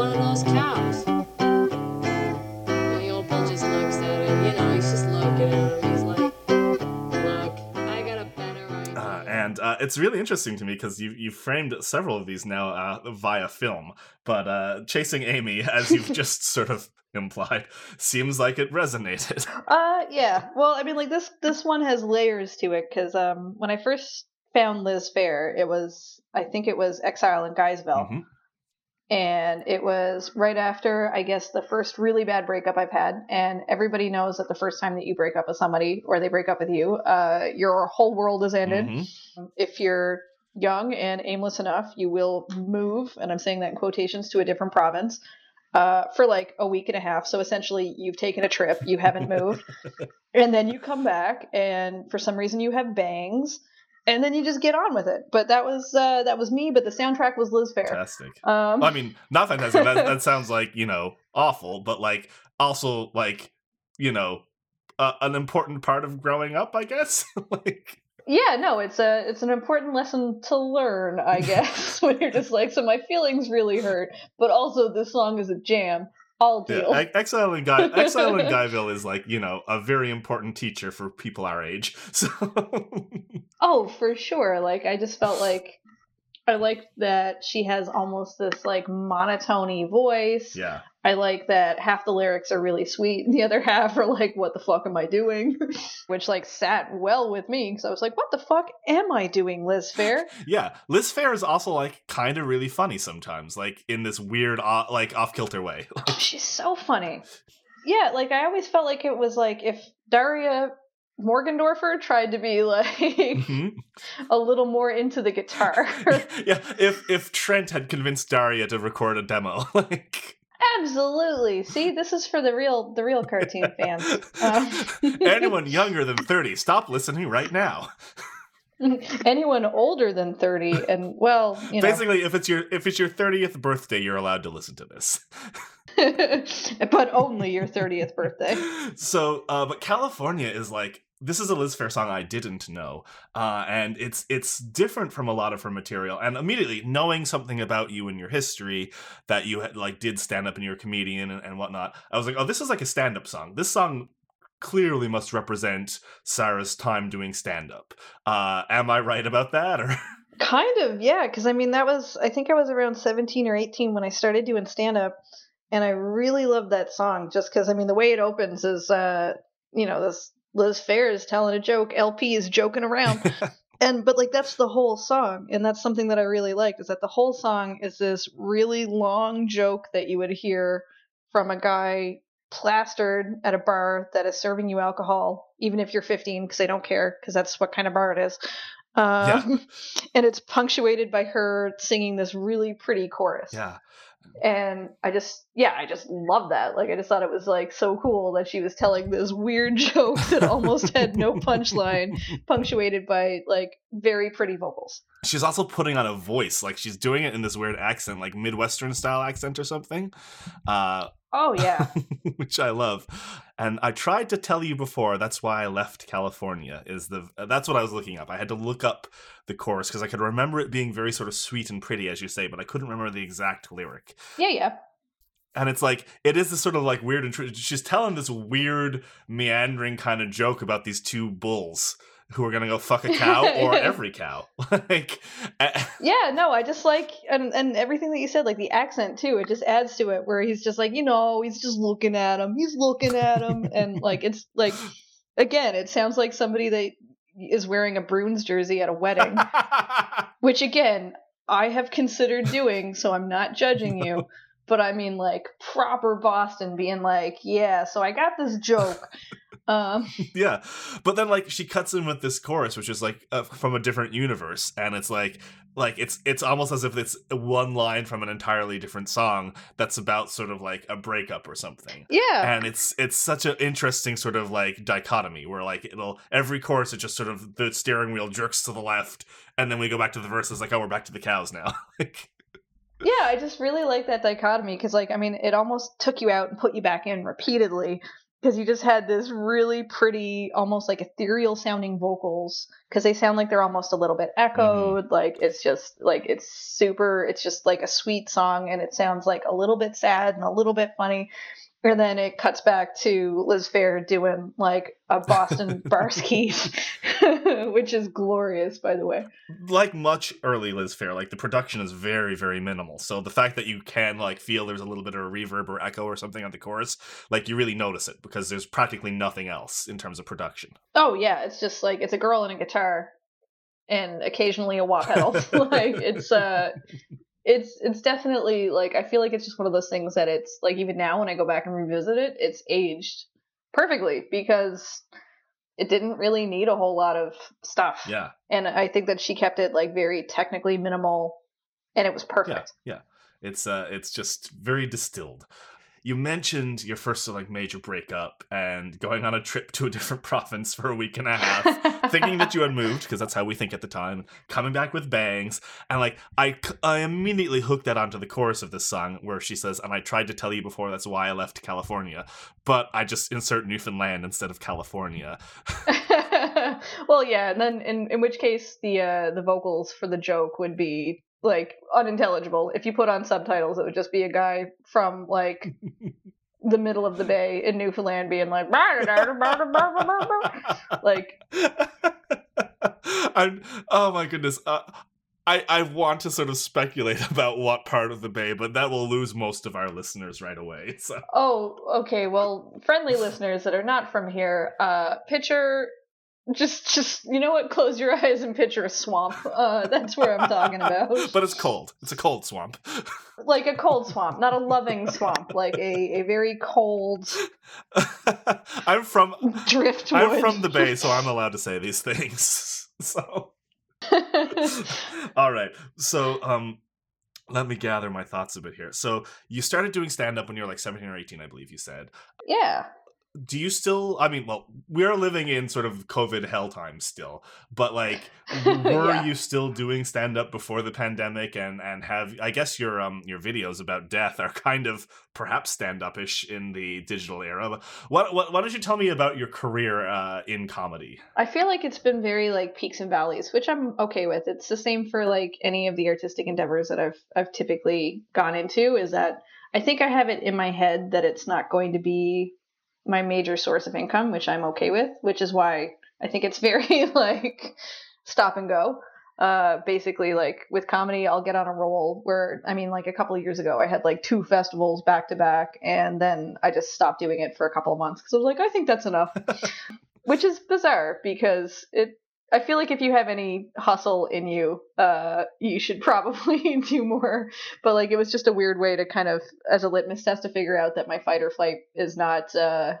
C: One of those cows. And the old Bill just looks at him, you know, he's just looking at him. He's like, look, I got a better idea.
B: Uh, and uh, it's really interesting to me because you you framed several of these now uh, via film, but uh, chasing Amy, <laughs> as you've just <laughs> sort of implied, seems like it resonated.
A: Uh, yeah. Well, I mean, like this this one has layers to it because um, when I first found Liz Phair, it was I think it was Exile in Guyville,
B: Mhm.
A: And it was right after I guess the first really bad breakup I've had, and everybody knows that the first time that you break up with somebody or they break up with you, uh, your whole world is ended.
B: Mhm.
A: If you're young and aimless enough, you will move, and I'm saying that in quotations, to a different province. uh, for like a week and a half. So essentially, you've taken a trip, you haven't moved, <laughs> and then you come back, and for some reason, you have bangs, and then you just get on with it. But that was uh, that was me. But the soundtrack was Liz Phair.
B: Fantastic.
A: Um,
B: I mean, not fantastic. That, that <laughs> sounds like you know awful, but like also like you know uh, an important part of growing up, I guess. <laughs> like
A: yeah, no, it's a it's an important lesson to learn, I <laughs> guess. when you're just like, so my feelings really hurt, but also this song is a jam. I'll
B: yeah,
A: deal.
B: Exile in Guy Exile in <laughs> Guyville is like you know a very important teacher for people our age. <laughs> So
A: Oh, for sure. Like I just felt like I like that she has almost this like monotony voice.
B: yeah,
A: I like that half the lyrics are really sweet and the other <laughs> half are like what the fuck am I doing? <laughs> Which like sat well with me cuz I was like what the fuck am I doing, Liz Phair? <laughs>
B: yeah. Liz Phair is also like kind of really funny sometimes, like in this weird uh, like off kilter way.
A: Oh, she's so funny. Yeah, like I always felt like it was like if Daria Morgendorffer tried to be like
B: Mhm.
A: a little more into the guitar.
B: yeah, if if Trent had convinced Daria to record a demo, like
A: Absolutely. See, this is for the real the real cartoon fans. <laughs> Um,
B: anyone younger than 30, stop listening right now. <laughs>
A: anyone older than 30 and well, you know.
B: Basically, if it's your if it's your 30th birthday, you're allowed to listen to this. <laughs>
A: but only your 30th birthday.
B: so, uh, but California is like this is a Liz Phair song I didn't know, uh, and it's it's different from a lot of her material. And immediately knowing something about you and your history that you had, like did stand up and you're a comedian and, and whatnot, I was like, oh, this is like a stand up song. This song clearly must represent Sarah's time doing stand up. Uh, am I right about that? Or
A: Kind of, yeah, cuz I mean that was I think I was around 17 or 18 when I started doing stand up and I really loved that song just cuz I mean the way it opens is uh you know this Liz Phair is telling a joke, LP is joking around. <laughs> and but like that's the whole song and that's something that i really liked is that the whole song is this really long joke that you would hear from a guy plastered at a bar that is serving you alcohol even if you're 15 because they don't care because that's what kind of bar it is. Um, <laughs> and it's punctuated by her singing this really pretty chorus.
B: Yeah,
A: and i just yeah i just love that like i just thought it was like so cool that she was telling this weird <laughs> joke that almost had no punchline punctuated by like very pretty vocals
B: she's also putting on a voice, like she's doing it in this weird accent, like midwestern style accent or something. Uh,
A: oh yeah <laughs>
B: which I love. And I tried to tell you before. That's why I left California. Is the that's what I was looking up. I had to look up the chorus because I could remember it being very sort of sweet and pretty, as you say, but I couldn't remember the exact lyric.
A: yeah yeah
B: And it's like it is this sort of like weird. Intr- she's telling this weird meandering kind of joke about these two bulls who are gonna go fuck a cow or <laughs> every cow. <laughs> like, <laughs>
A: Yeah, no, I just like and and everything that you said, like the accent too, it just adds to it where he's just like, you know, he's just looking at him, he's looking at him, and like it's like again, it sounds like somebody that is wearing a Bruins jersey at a wedding, which again, I have considered doing, so I'm not judging you. But I mean, like proper Boston being like, yeah, so I got this joke. Um, <laughs>
B: yeah but then like she cuts in with this chorus which is like uh, from a different universe and it's like like it's it's almost as if it's one line from an entirely different song that's about sort of like a breakup or something.
A: Yeah,
B: and it's it's such an interesting sort of like dichotomy where like it'll every chorus it just sort of the steering wheel jerks to the left and then we go back to the verses like oh we're back to the cows now. <laughs> Like
A: Yeah, I just really like that dichotomy because, like, I mean, it almost took you out and put you back in repeatedly because you just had this really pretty, almost like ethereal sounding vocals because they sound like they're almost a little bit mm-hmm. echoed. Like, it's just like it's super, it's just like a sweet song and it sounds like a little bit sad and a little bit funny. And then it cuts back to Liz Phair doing like a Boston <laughs> Barsky, <laughs> which is glorious, by the way.
B: like much early Liz Phair, like the production is very, very minimal. So the fact that you can like feel there's a little bit of a reverb or echo or something on the chorus, like you really notice it because there's practically nothing else in terms of production.
A: Oh yeah, it's just like it's a girl and a guitar, and occasionally a wah pedal. <laughs> like it's uh, it's it's definitely like I feel like it's just one of those things that it's like even now when I go back and revisit it, it's aged perfectly because it didn't really need a whole lot of stuff.
B: Yeah,
A: And I think that she kept it like very technically minimal, and it was perfect.
B: yeah, yeah. It's uh, it's just very distilled. You mentioned your first like major breakup and going on a trip to a different <laughs> province for a week and a half, thinking that you had moved because that's how we think at the time. Coming back with bangs, and like I, I immediately hooked that onto the chorus of this song where she says, "And I tried to tell you before, that's why I left California, but I just insert Newfoundland instead of California." <laughs>
A: well, yeah, and then in in which case the uh, the vocals for the joke would be like unintelligible. If you put on subtitles, it would just be a guy from like the middle of the bay in Newfoundland being like like
B: I'm, oh my goodness. Uh, I, I want to sort of speculate <laughs> about what part of the bay, but that will lose most of our listeners right away. So
A: Oh, okay. Well, friendly listeners that are not from here, uh, picture just just you know what? Close your <laughs> eyes and picture a swamp. Uh, that's where I'm talking about. <laughs>
B: but it's cold. It's a cold swamp. <laughs>
A: like a cold swamp, not a loving swamp. Like a, a very cold
B: I'm from
A: driftwood.
B: I'm from the bay, so I'm allowed to say these things. So all right. So um let me gather my thoughts a bit here. So you started doing stand up when you were like 17 or 18, I believe you said.
A: yeah.
B: Do you still i mean well we're living in sort of covid hell times still but like <laughs> were
A: Yeah.
B: you still doing stand up before the pandemic and and have i guess your um your videos about death are kind of perhaps stand up-ish in the digital era but what, what why don't you tell me about your career uh in comedy
A: I feel like it's been very like peaks and valleys, which I'm okay with. It's the same for like any of the artistic endeavors that I've I've typically gone into is that I think I have it in my head that it's not going to be my major source of income, which I'm okay with, which is why I think it's <laughs> very like stop and go. Uh, basically, like with comedy, I'll get on a roll where, I mean, like a couple of years ago, I had like two festivals back to back, and then I just stopped doing it for a couple of months because I was like, I think that's enough, <laughs> which is bizarre because it. I feel like if you have any hustle in you, uh, you should <laughs> probably do more. But like, it was just a weird way to kind of, as a litmus test, to figure out that my fight or flight is not uh,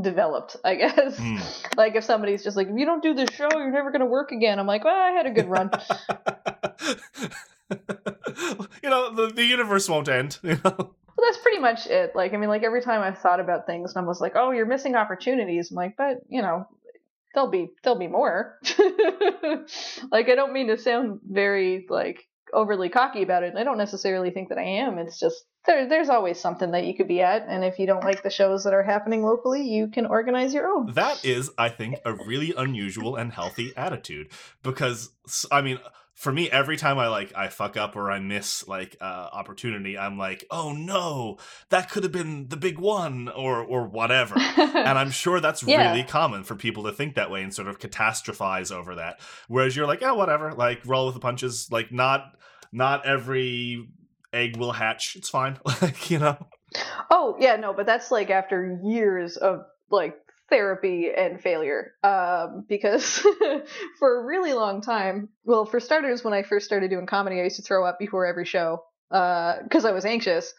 A: developed. I guess.
B: Hmm. <laughs>
A: Like if somebody's just like, if you don't do this show, you're never gonna work again. I'm like, well, I had a good run. <laughs>
B: you know the, the universe won't end you know
A: Well, that's pretty much it. Like, I mean, like every time I've thought about things and I was like, oh, you're missing opportunities. I'm like, but you know, there'll be there'll be more. <laughs> like, I don't mean to sound very like overly cocky about it. I don't necessarily think that I am. It's just there, there's always something that you could be at, and if you don't like the shows that are happening locally, you can organize your own.
B: That is, I think, a really unusual and healthy attitude because I mean, for me, every time I like I fuck up or I miss like uh, opportunity, I'm like, oh no, that could have been the big one or or whatever. <laughs> and I'm sure that's
A: Yeah.
B: really common for people to think that way and sort of catastrophize over that. Whereas you're like, yeah, whatever, like roll with the punches. Like not not every egg will hatch. It's fine. <laughs> like you know.
A: Oh yeah, no, but that's like after years of like therapy and failure. Um, because <laughs> for a really long time, well, for starters, when I first started doing comedy, I used to throw up before every show because I was anxious,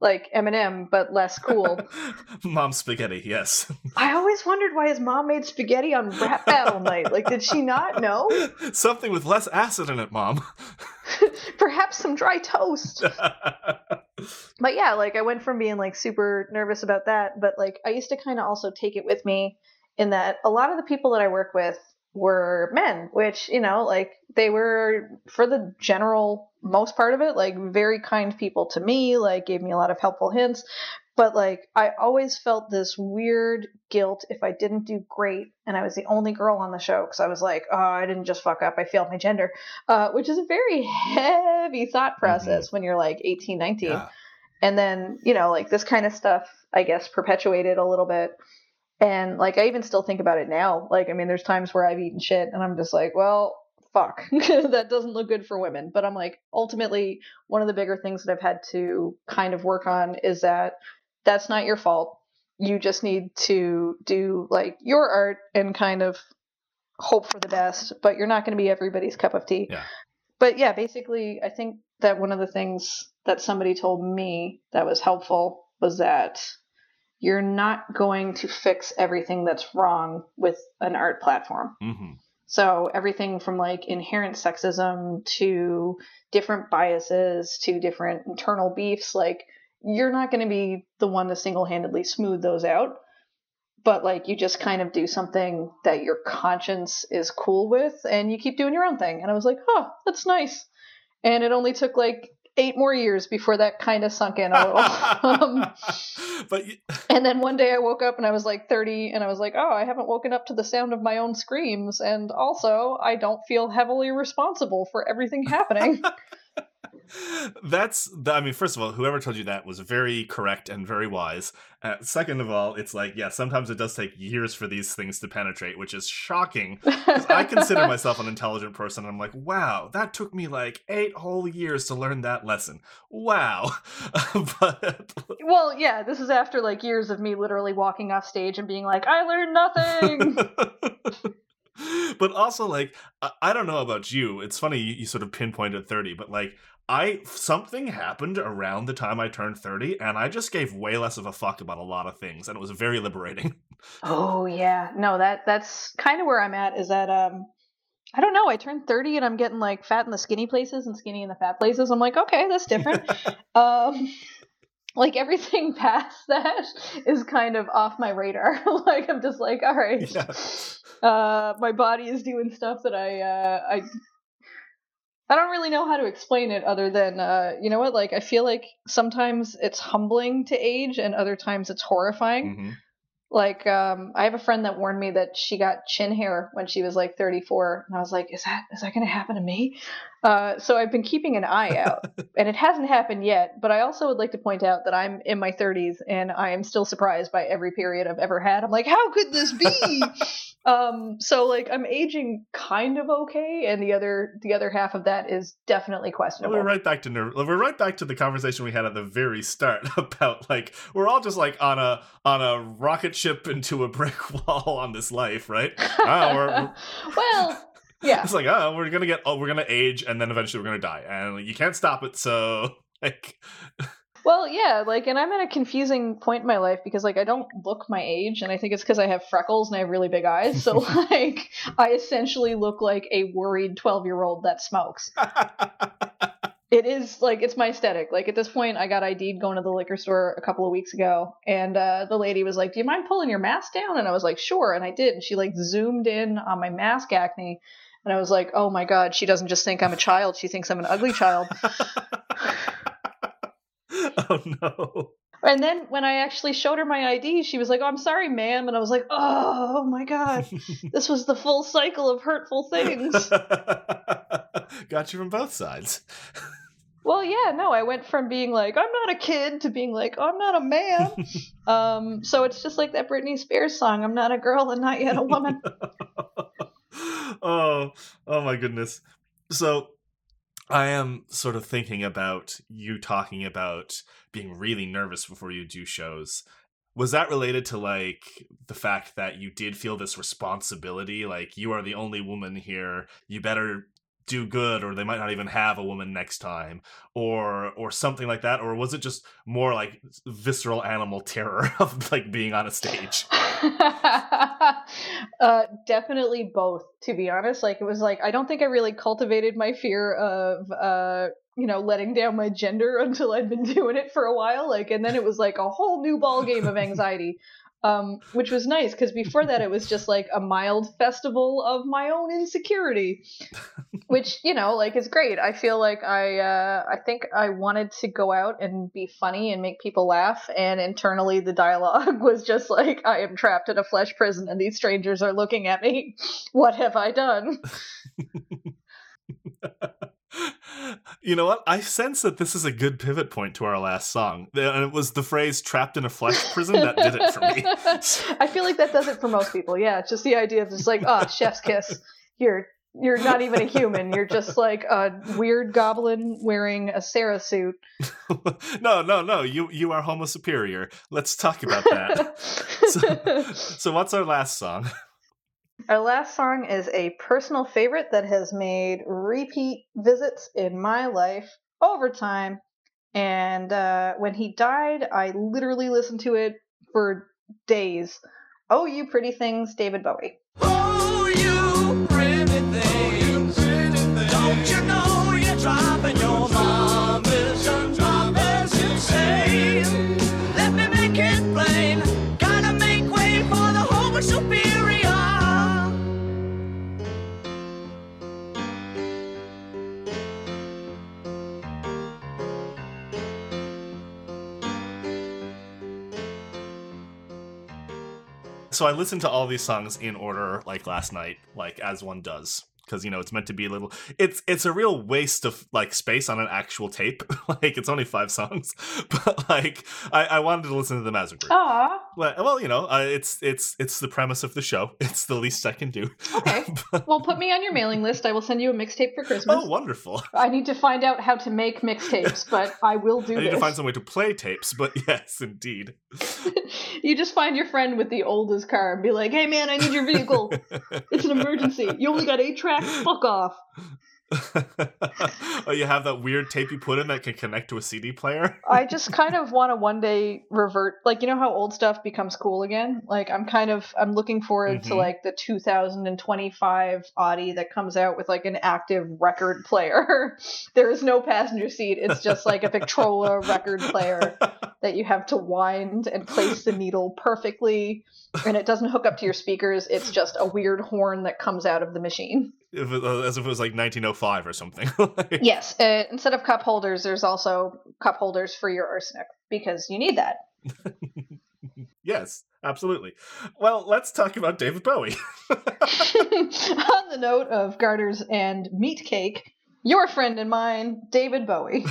A: like Eminem, but less cool. <laughs>
B: Mom spaghetti, yes.
A: I always wondered why his mom made spaghetti on rap battle night. Like, did she not know? <laughs>
B: Something with less acid in it, mom.
A: Perhaps some dry toast. But yeah, like I went from being like super nervous about that, but like I used to kind of also take it with me in that a lot of the people that I work with were men, which, you know, like they were for the general most part of it, like very kind people to me, like gave me a lot of helpful hints. But like I always felt this weird guilt if I didn't do great and I was the only girl on the show because I was like, oh, I didn't just fuck up, I failed my gender, uh, which is a very <laughs> heavy thought process when you're like 18, 19
B: Yeah.
A: And then you know like this kind of stuff i guess perpetuated a little bit. And like i even still think about it now. Like i mean there's times where i've eaten shit and i'm just like well fuck. <laughs> That doesn't look good for women. But i'm like ultimately one of the bigger things that i've had to kind of work on is that that's not your fault. You just need to do like your art and kind of hope for the best but you're not going to be everybody's cup of tea.
B: Yeah.
A: but yeah basically i think that one of the things that somebody told me that was helpful was that you're not going to fix everything that's wrong with an art platform
B: hmm
A: So everything from like inherent sexism to different biases to different internal beefs, like you're not going to be the one to single handedly smooth those out. But like you just kind of do something that your conscience is cool with and you keep doing your own thing. And I was like, oh, that's nice. And it only took like eight more years before that kind of sunk in a little. <laughs> um,
B: but y-
A: and then one day I woke up and I was like 30 and I was like, oh, I haven't woken up to the sound of my own screams. And also, I don't feel heavily responsible for everything happening. <laughs>
B: that's the, I mean, first of all, whoever told you that was very correct and very wise. Uh, second of all, it's like, yeah, sometimes it does take years for these things to penetrate, which is shocking. I consider <laughs> myself an intelligent person. And I'm like, wow, that took me like eight whole years to learn that lesson. Wow. <laughs> but
A: well, yeah, this is after like years of me literally walking off stage and being like, I learned nothing. <laughs>
B: but also like I, I don't know about you it's funny you, you sort of pinpointed 30 but like i something happened around the time i turned 30 and i just gave way less of a fuck about a lot of things and it was very liberating <laughs>
A: oh yeah, no, that that's kind of where I'm at. Is that um, I don't know. I turned 30 and I'm getting like fat in the skinny places and skinny in the fat places. I'm like, okay, that's different. <laughs> <laughs> um, like everything past that is kind of off my radar. like I'm just like, all right,
B: yeah.
A: uh, my body is doing stuff that I uh, I I don't really know how to explain it other than uh, you know what? Like I feel like sometimes it's humbling to age and other times it's horrifying.
B: Mhm.
A: Like, um, I have a friend that warned me that she got chin hair when she was like 34, and I was like, "Is that is that going to happen to me?" Uh, so I've been keeping an eye out, <laughs> and it hasn't happened yet. But I also would like to point out that I'm in my 30s, and I am still surprised by every period I've ever had. I'm like, "How could this be?" <laughs> um, so like, I'm aging kind of okay, and the other the other half of that is definitely questionable.
B: we're right back to ner- we're right back to the conversation we had at the very start <laughs> about like we're all just like on a on a rocket ship into a brick wall on this life, right? We're-
A: well, yeah.
B: It's like, oh, we're gonna get, oh, we're gonna age, and then eventually we're gonna die, and you can't stop it. So, <laughs> like, <laughs>
A: Well, yeah, like, and I'm at a confusing point in my life because, like, I don't look my age, and I think it's because I have freckles and I have really big eyes. So, <laughs> like, I essentially look like a worried 12 year old that smokes. It is, like, it's my aesthetic. Like, at this point, I got ID'd going to the liquor store a couple of weeks ago, and uh, the lady was like, Do you mind pulling your mask down? And I was like, Sure. And I did. And she, like, zoomed in on my mask acne. And I was like, Oh my God, she doesn't just think I'm a child, she thinks I'm an ugly child. <laughs>
B: oh no.
A: And then when I actually showed her my ID, she was like, "Oh, I'm sorry, ma'am," and I was like, "Oh my god, <laughs> this was the full cycle of hurtful things." <laughs>
B: Got you from both sides.
A: well, yeah, no, I went from being like, "I'm not a kid" to being like, "I'm not a man." um, so it's just like that Britney Spears song, "I'm not a girl and not yet a woman." <laughs>
B: oh, oh my goodness. So I am sort of thinking about you talking about being really nervous before you do shows. Was that related to like the fact that you did feel this responsibility like you are the only woman here, you better do good or they might not even have a woman next time or or something like that or was it just more like visceral animal terror <laughs> of like being on a stage? <laughs>
A: uh, definitely both, to be honest. Like it was like I don't think I really cultivated my fear of uh, you know, letting down my gender <laughs> until I'd been doing it for a while. Like and then it was like a whole new ball game of anxiety. Um, which was nice because before that it was just like a mild festival of my own insecurity, <laughs> which you know like is great. I feel like I uh, I think I wanted to go out and be funny and make people laugh, and internally the dialogue <laughs> was just like I am trapped in a flesh prison and these strangers are looking at me. <laughs> What have I done?
B: You know what? I sense that this is a good pivot point to our last song. And it was the phrase trapped in a flesh prison that did it for me. <laughs>
A: I feel like that does it for most people. Yeah, it's just the idea of just like, oh, chef's kiss. You're you're not even a human. You're just like a weird goblin wearing a Sarah suit. <laughs>
B: no, no, no. You you are homo superior. Let's talk about that. <laughs> so, so what's our last song?
A: Our last song is a personal favorite that has made repeat visits in my life over time. And uh, when he died, I literally listened to it for days. Oh, you pretty things, David Bowie.
B: So I listened to all these songs in order, like last night, like as one does, because you know it's meant to be a little. It's it's a real waste of like space on an actual tape. <laughs> like it's only five songs, <laughs> but like I, I wanted to listen to them as a group. Well, well, you know, uh, it's it's it's the premise of the show. <laughs> It's the least I can do.
A: Okay.
B: But-
A: Well, put me on your mailing list. I will send you a mixtape for Christmas.
B: oh, wonderful!
A: I need to find out how to make mixtapes, but I will do
B: I need
A: this.
B: to find some way to play tapes, but yes, indeed.
A: you just find your friend with the oldest car and be like, "Hey, man, I need your vehicle. It's an emergency. You only got eight tracks. <laughs> Fuck off." <laughs>
B: oh, you have that weird tape you put in that can connect to a CD player.
A: I just <laughs> kind of want to one day revert, like you know how old stuff becomes cool again. Like I'm kind of I'm looking forward to
B: Mhm.
A: like the 2025 Audi that comes out with like an active record player. there is no passenger seat. It's just like a Victrola record player that you have to wind and place the needle perfectly, and it doesn't hook up to your speakers. It's just a weird horn that comes out of the machine.
B: If it- uh, as if it was like 1905 or something. <laughs> Like-
A: Yes, uh, instead of cup holders, there's also cup holders for your arsenic because you need that. <laughs>
B: yes, absolutely. Well, let's talk about David Bowie. <laughs>
A: On the note of garters and meat cake, your friend and mine, David Bowie.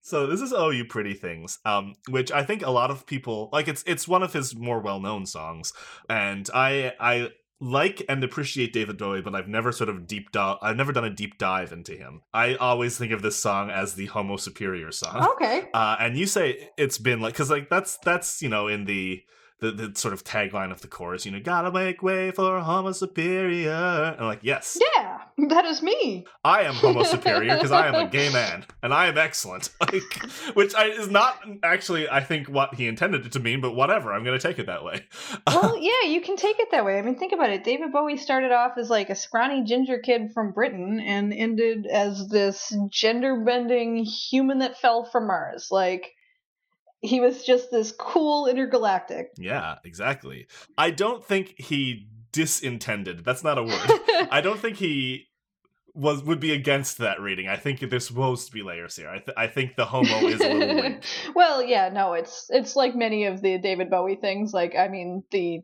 B: so this is "Oh You Pretty Things," um, which I think a lot of people like. It's it's one of his more well known songs, and I I like and appreciate David Bowie, but I've never sort of deep dive. I've never done a deep dive into him. I always think of this song as the Homo Superior song.
A: Okay.
B: Uh, and you say it's been like because like that's that's you know in the, the the sort of tagline of the chorus you know gotta make way for homo superior and like yes
A: Yeah, that is me.
B: I am homo superior because I am a gay <laughs> man and I am excellent <laughs> like which I, is not actually I think what he intended it to mean but whatever I'm gonna take it that way <laughs>
A: Well, yeah, you can take it that way. I mean, think about it. David Bowie started off as like a scrawny ginger kid from Britain and ended as this gender bending human that fell from Mars. Like, he was just this cool intergalactic.
B: yeah exactly I don't think he disintended that's not a word <laughs> I don't think he was would be against that reading. I think there's supposed to be layers here. I, th- I think the homo is a little <laughs>
A: well, yeah, no, it's it's like many of the David Bowie things. Like, I mean, the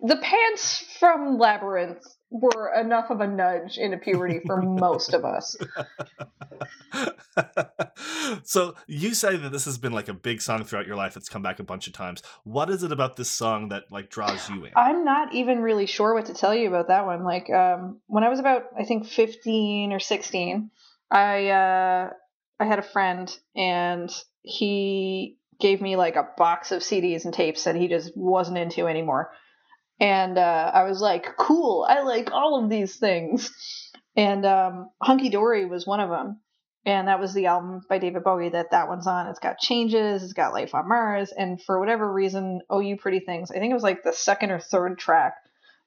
A: the pants from Labyrinth were enough of a nudge into puberty for most of us. <laughs>
B: so you say that this has been like a big song throughout your life. It's come back a bunch of times. What is it about this song that like draws you in?
A: I'm not even really sure what to tell you about that one. Like, um, when I was about, I think, 15 or 16, I uh, I had a friend, and he gave me like a box of CDs and tapes that he just wasn't into anymore. And uh, I was like, cool, I like all of these things. And um, Hunky Dory was one of them. And that was the album by David Bowie that that one's on. It's got Changes, it's got Life on Mars, and for whatever reason, Oh You Pretty Things, I think it was like the second or third track.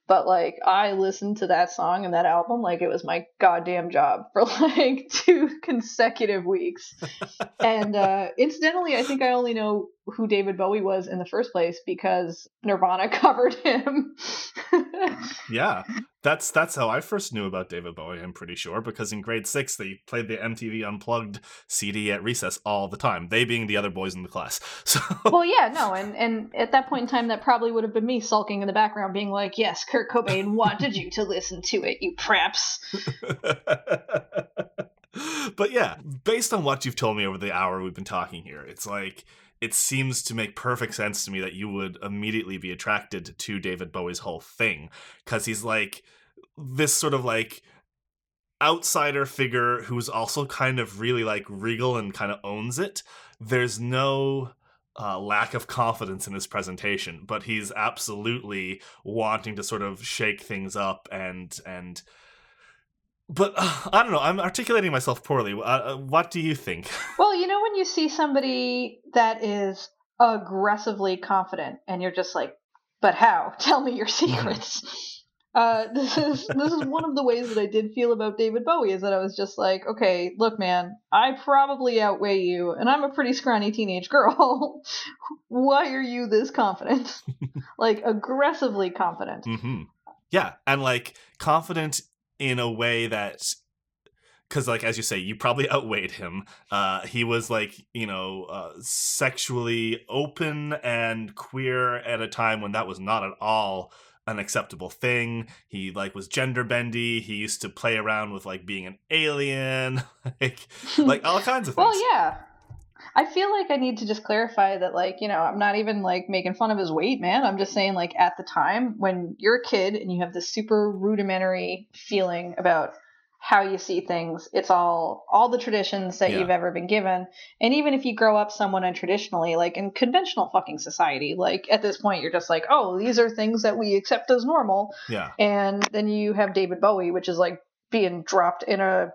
A: But like, I listened to that song and that album like it was my goddamn job for <laughs> like two consecutive weeks. <laughs> and uh, incidentally, I think I only know who David Bowie was in the first place because Nirvana <laughs> covered him.
B: Yeah, that's that's how I first knew about David Bowie. I'm pretty sure because in grade six they played the MTV Unplugged CD at recess all the time. They being the other boys in the class. <laughs> So
A: well, yeah, no, and and at that point in time, that probably would have been me sulking in the background, being like, "Yes, Kurt Cobain wanted you to listen to it, you praps." <laughs>
B: but yeah, based on what you've told me over the hour we've been talking here, it's like it seems to make perfect sense to me that you would immediately be attracted to David Bowie's whole thing cuz he's like this sort of like outsider figure who's also kind of really like regal and kind of owns it. There's no uh, lack of confidence in his presentation, but he's absolutely wanting to sort of shake things up and and. But uh, <sighs> I don't know. I'm articulating myself poorly. Uh, uh, what do you think? <laughs>
A: Well, you know when you see somebody that is aggressively confident, and you're just like, "But how? <laughs> Tell me your secrets." Uh, <laughs> this is this is one of the ways that I did feel about David Bowie is that I was just like, okay, look, man, I probably outweigh you, and I'm a pretty scrawny teenage girl. <laughs> Why are you this confident? <laughs> like aggressively confident.
B: hmm Yeah, and like confident in a way that because like as you say, you probably outweighed him. Uh, he was like you know uh, sexually open and queer at a time when that was not at all an acceptable thing. He like was gender bendy. He used to play around with like being an alien, <laughs> like like all <laughs> kinds of things.
A: Well, yeah. I feel like I need to just clarify that, like, you know, I'm not even like making fun of his weight, man. I'm just saying, like, at the time when you're a kid and you have this super rudimentary feeling about how you see things, it's all all the traditions that
B: Yeah.
A: you've ever been given. And even if you grow up somewhat untraditionally, like in conventional fucking society, like at this point, you're just like, oh, these are things that we accept as normal.
B: Yeah.
A: And then you have David Bowie, which is like being dropped in a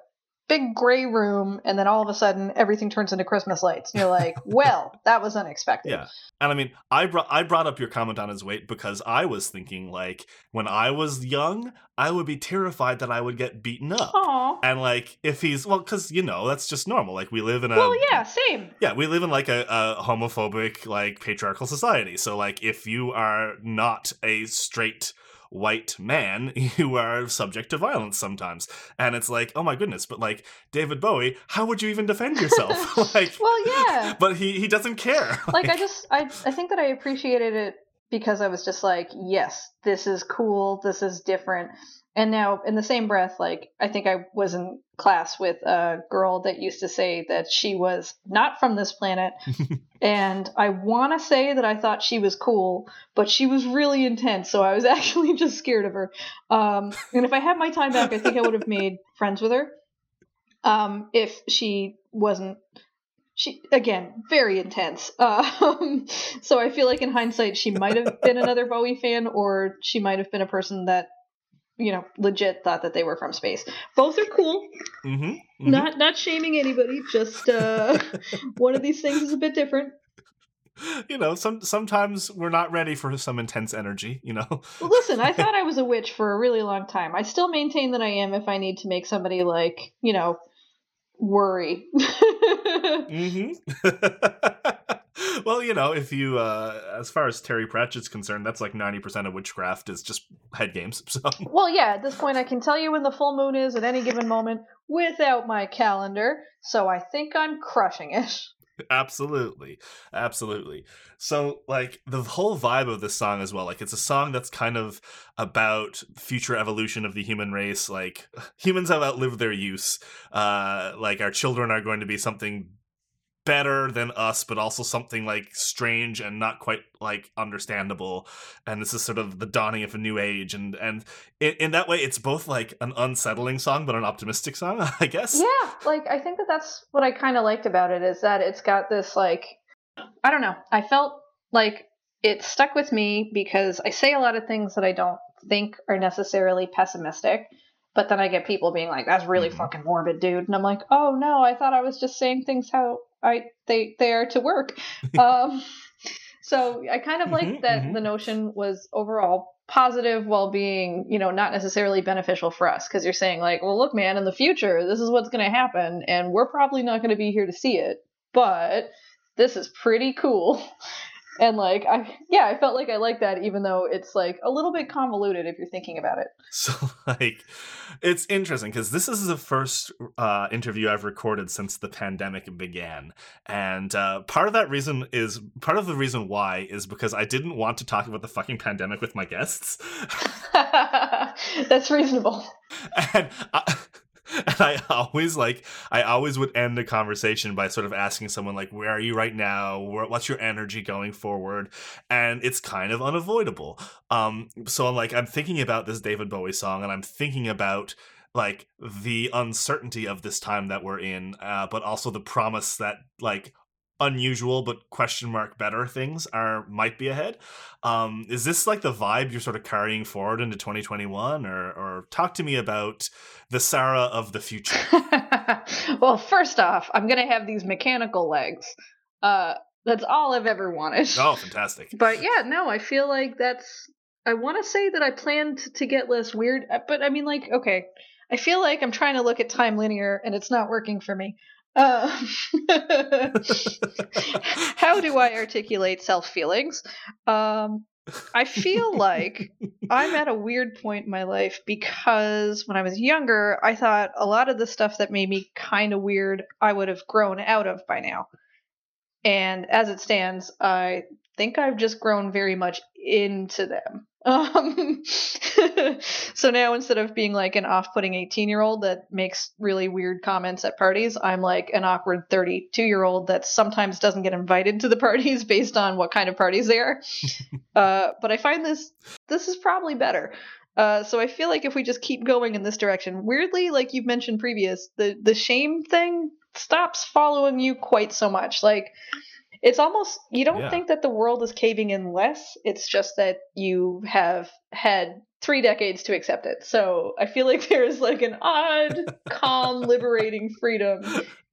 A: big gray room, and then all of a sudden everything turns into Christmas lights. And you're like, <laughs> well, that was unexpected.
B: Yeah. And I mean, I brought I brought up your comment on his weight because I was thinking like when I was young, I would be terrified that I would get beaten up.
A: Aw.
B: And like if he's well, because you know that's just normal. Like we live in a
A: Well, yeah, same.
B: yeah, we live in like a, a homophobic, like patriarchal society. So like if you are not a straight white man, <laughs> you are subject to violence sometimes. And it's like, oh my goodness, but like David Bowie, how would you even defend yourself? <laughs> <laughs> like
A: Well, yeah.
B: but he he doesn't care.
A: like I just I I think that I appreciated it because I was just like, yes, this is cool, this is different. And now in the same breath, like I think I was in class with a girl that used to say that she was not from this planet. <laughs> and I want to say that I thought she was cool, but she was really intense, so I was <laughs> actually just scared of her. Um, and if I had my time back, I think I would have made friends with her. Um, if she wasn't she again very intense <laughs> um, so i feel like in hindsight she might have been another bowie fan or she might have been a person that you know legit thought that they were from space. Both are cool.
B: Hmm
A: not not shaming anybody just uh <laughs> one of these things is a bit different.
B: You know, some sometimes we're not ready for some intense energy, you know.
A: well listen i <laughs> thought i was a witch for a really long time. I still maintain that i am if i need to make somebody like you know worry. <laughs>
B: Hmm well, you know, if you uh as far as Terry Pratchett's concerned, that's like 90% of witchcraft is just head games. <laughs> So
A: Well, yeah, at this point, I can tell you when the full moon is at any given moment without my calendar, so I think I'm crushing it.
B: absolutely. Absolutely. So like the whole vibe of this song as well, like it's a song that's kind of about future evolution of the human race, like humans have outlived their use. Uh like our children are going to be something better than us but also something like strange and not quite like understandable and this is sort of the dawning of a new age and and in, in that way it's both like an unsettling song but an optimistic song <laughs> i guess
A: Yeah, like I think that that's what I kind of liked about it is that it's got this like I don't know. I felt like it stuck with me because I say a lot of things that I don't think are necessarily pessimistic, but then I get people being like, "That's really
B: Mhm.
A: fucking morbid, dude," and I'm like, "Oh no, I thought I was just saying things how I they they are to work." <laughs> um, so I kind of like that
B: mhm.
A: the notion was overall positive while being, you know, not necessarily beneficial for us because you're saying like, well, look, man, in the future, this is what's going to happen, and we're probably not going to be here to see it, but this is pretty cool. And like, I yeah, I felt like I liked that, even though it's like a little bit convoluted if you're thinking about it.
B: So <laughs> like it's interesting because this is the first uh, interview I've recorded since the pandemic began, and uh, part of that reason is part of the reason why is because I didn't want to talk about the fucking pandemic with my guests, <laughs>
A: That's reasonable. <laughs>
B: and I, <laughs> and I always like I always would end a conversation by sort of asking someone like, "Where are you right now? What's your energy going forward?" And it's kind of unavoidable. Um, so I'm like I'm thinking about this David Bowie song, and I'm thinking about like the uncertainty of this time that we're in, uh, but also the promise that like unusual but question mark better things are might be ahead. Um, is this like the vibe you're sort of carrying forward into 2021, or or talk to me about the Sarah of the future? <laughs>
A: well, first off, I'm gonna have these mechanical legs. Uh, that's all I've ever wanted.
B: oh, fantastic! <laughs>
A: But yeah, no, I feel like that's. I want to say that I planned to get less weird, uh, but I mean, like, okay, I feel like I'm trying to look at time linear and it's not working for me. Uh, <laughs> how do I articulate self feelings? Um, I feel like I'm at a weird point in my life because when I was younger, I thought a lot of the stuff that made me kind of weird, I would have grown out of by now. And as it stands, I think I've just grown very much into them. Um, <laughs> so now instead of being like an off-putting 18-year-old that makes really weird comments at parties, I'm like an awkward 32-year-old that sometimes doesn't get invited to the <laughs> parties based on what kind of parties they are. <laughs> uh, but I find this this is probably better. Uh, so I feel like if we just keep going in this direction, weirdly, like you've mentioned previous, the the shame thing stops following you quite so much. Like it's almost you don't
B: Yeah.
A: think that the world is caving in less. It's just that you have had three decades to accept it. So I feel like <laughs> there's like an odd, calm, <laughs> liberating freedom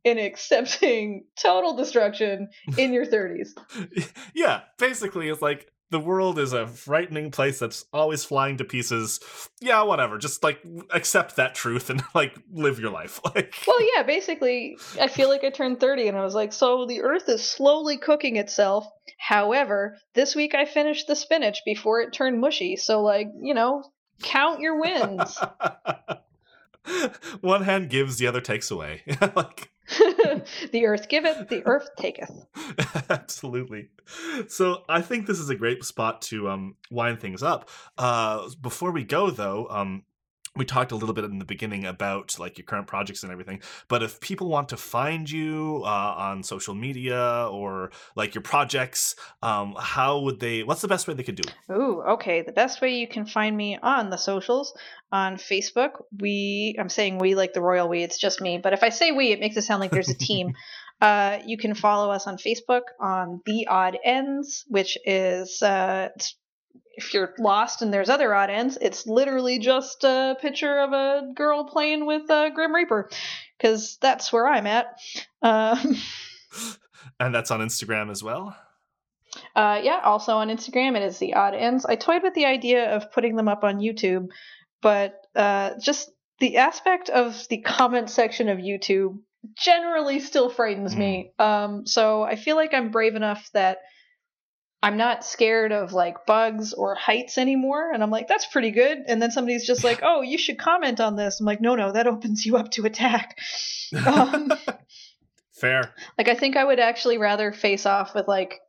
A: in accepting total destruction in your 30s. <laughs>
B: yeah, basically, it's like the world is a frightening place that's always flying to pieces. Yeah, whatever. Just like accept that truth and <laughs> like live your life. <laughs> Like,
A: Well, yeah, basically, I feel like I turned 30 and I was like, so the earth is slowly cooking itself. However, this week I finished the spinach before it turned mushy. So, like, you know, count your wins. <laughs>
B: one hand gives, the other takes away. like, <laughs>
A: the earth giveth, the earth taketh. <laughs>
B: absolutely. So I think this is a great spot to um wind things up. Uh, before we go, though, um. We talked a little bit in the beginning about like your current projects and everything, but if people want to find you uh, on social media or like your projects, um, how would they? What's the best way they could do it?
A: Ooh, okay. The best way you can find me on the socials on Facebook, we I'm saying we like the royal we, it's just me, but if I say we, it makes it sound like there's a team. <laughs> uh, you can follow us on Facebook on The Odd Ends, which is uh, if you're lost and there's other odd ends, it's literally just a picture of a girl playing with a Grim Reaper, because that's where I'm at. Um, <laughs>
B: And that's on Instagram as well.
A: Uh, yeah, also on Instagram, it is the odd ends. I toyed with the idea of putting them up on YouTube, but uh, just the aspect of the comment section of YouTube generally still frightens me. Um, so I feel like I'm brave enough that I'm not scared of like bugs or heights anymore. And I'm like, that's pretty good. And then somebody's just like, oh, you should comment on this. I'm like, no, no, that opens you up to attack. <laughs> Um,
B: Fair.
A: like I think I would actually rather face off with like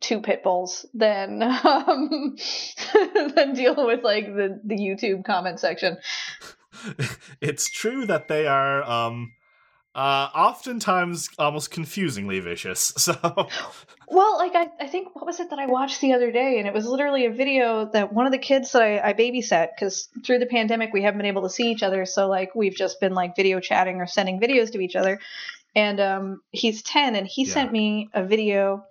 A: two pit bulls than <laughs> um <laughs> than deal with like the the YouTube comment section.
B: it's true that they are um uh oftentimes almost confusingly vicious <laughs> so
A: Well, like I, I think what was it that I watched the other day, and it was literally a video that one of the kids that I, I babysat because through the pandemic we haven't been able to see each other, so like we've just been like video chatting or sending videos to each other. And um, he's ten, and he
B: Yeah.
A: sent me a video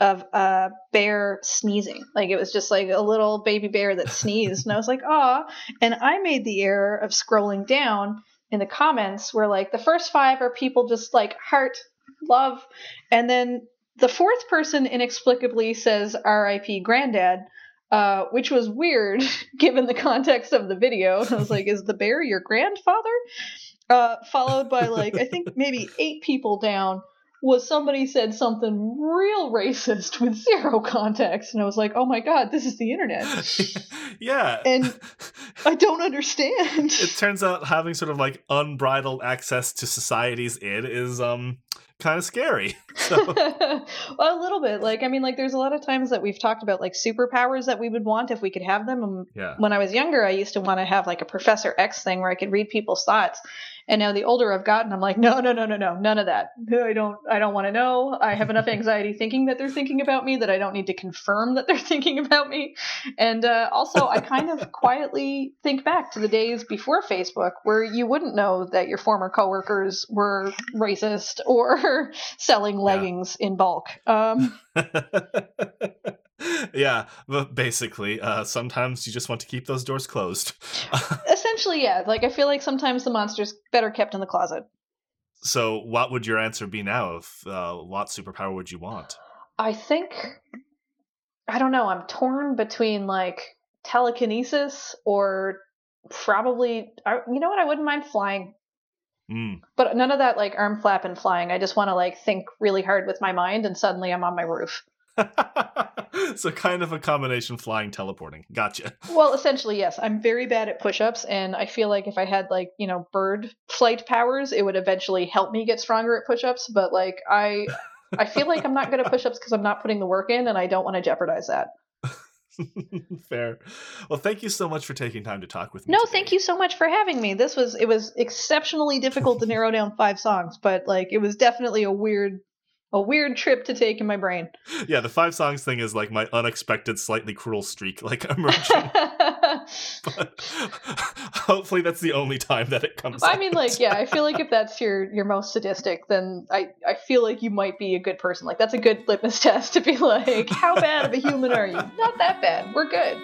A: of a bear sneezing. Like it was just like a little baby bear that sneezed, and I was like, "Ah!" And I made the error of scrolling down in the comments where like the first five are people just like heart, love, and then the fourth person inexplicably says RIP granddad, uh, which was weird <laughs> given the context of the video. I was like, is the bear your grandfather? Uh, followed by like, I think maybe eight people down was somebody said something real racist with zero context. And I was like, oh my god, this is the internet. <laughs>
B: yeah
A: And- <laughs> I don't understand.
B: it turns out having sort of like unbridled access to society's id is um kind of scary <laughs> so
A: well, a little bit. Like, I mean, like, there's a lot of times that we've talked about like superpowers that we would want if we could have them. And
B: yeah
A: when I was younger, I used to want to have like a Professor X thing where I could read people's thoughts. And now the older I've gotten, I'm like, no, no, no, no, no, none of that. I don't, I don't want to know. I have enough anxiety thinking that they're thinking about me that I don't need to confirm that they're <laughs> thinking about me. And uh, also, I kind of <laughs> quietly think back to the days before Facebook where you wouldn't know that your former coworkers were racist or <laughs> selling leggings in bulk. Um, <laughs>
B: yeah but basically uh sometimes you just want to keep those doors closed <laughs>
A: essentially, yeah. Like, I feel like sometimes the monster's better kept in the closet.
B: so what would your answer be now of uh what superpower would you want
A: I think I don't know. I'm torn between like telekinesis or probably. I, you know what? I wouldn't mind flying,
B: mm.
A: but none of that like arm flap and flying. I just want to like think really hard with my mind, and suddenly I'm on my roof. <laughs>
F: so kind of a combination flying teleporting. Gotcha.
A: Well, essentially, yes. I'm very bad at push-ups, and I feel like if I had like you know bird flight powers, it would eventually help me get stronger at push-ups. But like I, I feel like I'm not good at push-ups because I'm not putting the work in, and I don't want to jeopardize that. <laughs>
F: Fair. Well, thank you so much for taking time to talk with me.
A: No,
F: today.
A: thank you so much for having me. This was it was exceptionally difficult to <laughs> narrow down five songs, but like it was definitely a weird, a weird trip to take in my brain. <laughs>
F: Yeah, the five songs thing is like my unexpected, slightly cruel streak, like <laughs> emerging. <laughs> but hopefully, that's the only time that it comes.
A: I
F: out.
A: mean, like, yeah, I feel like if that's your your most sadistic, then I I feel like you might be a good person. Like, that's a good litmus test to be like, how bad of a human are you? Not that bad. We're good.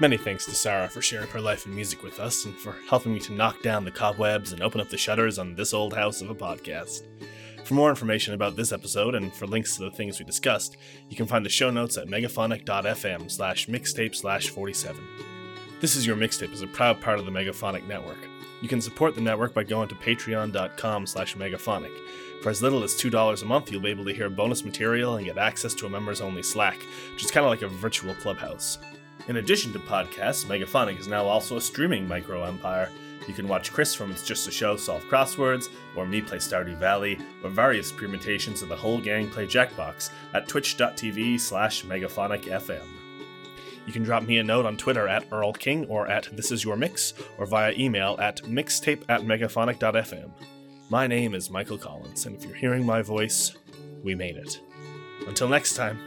B: Many thanks to Sarah for sharing her life and music with us and for helping me to knock down the cobwebs and open up the shutters on this old house of a podcast. For more information about this episode and for links to the things we discussed, you can find the show notes at megaphonic.fm slash mixtape slash 47. This is Your Mixtape is a proud part of the Megaphonic Network. You can support the network by going to patreon.com slash megaphonic. For as little as $2 a month, you'll be able to hear bonus material and get access to a members-only Slack, which is kind of like a virtual clubhouse. In addition to podcasts, Megaphonic is now also a streaming micro empire. You can watch Chris from It's Just a Show solve crosswords, or me play Stardew Valley, or various permutations of the whole gang play Jackbox at twitch.tv slash megaphonicfm. You can drop me a note on Twitter at Earl King or at This Is Your Mix, or via email at mixtape at megaphonic.fm. My name is Michael Collins, and if you're hearing my voice, we made it. Until next time.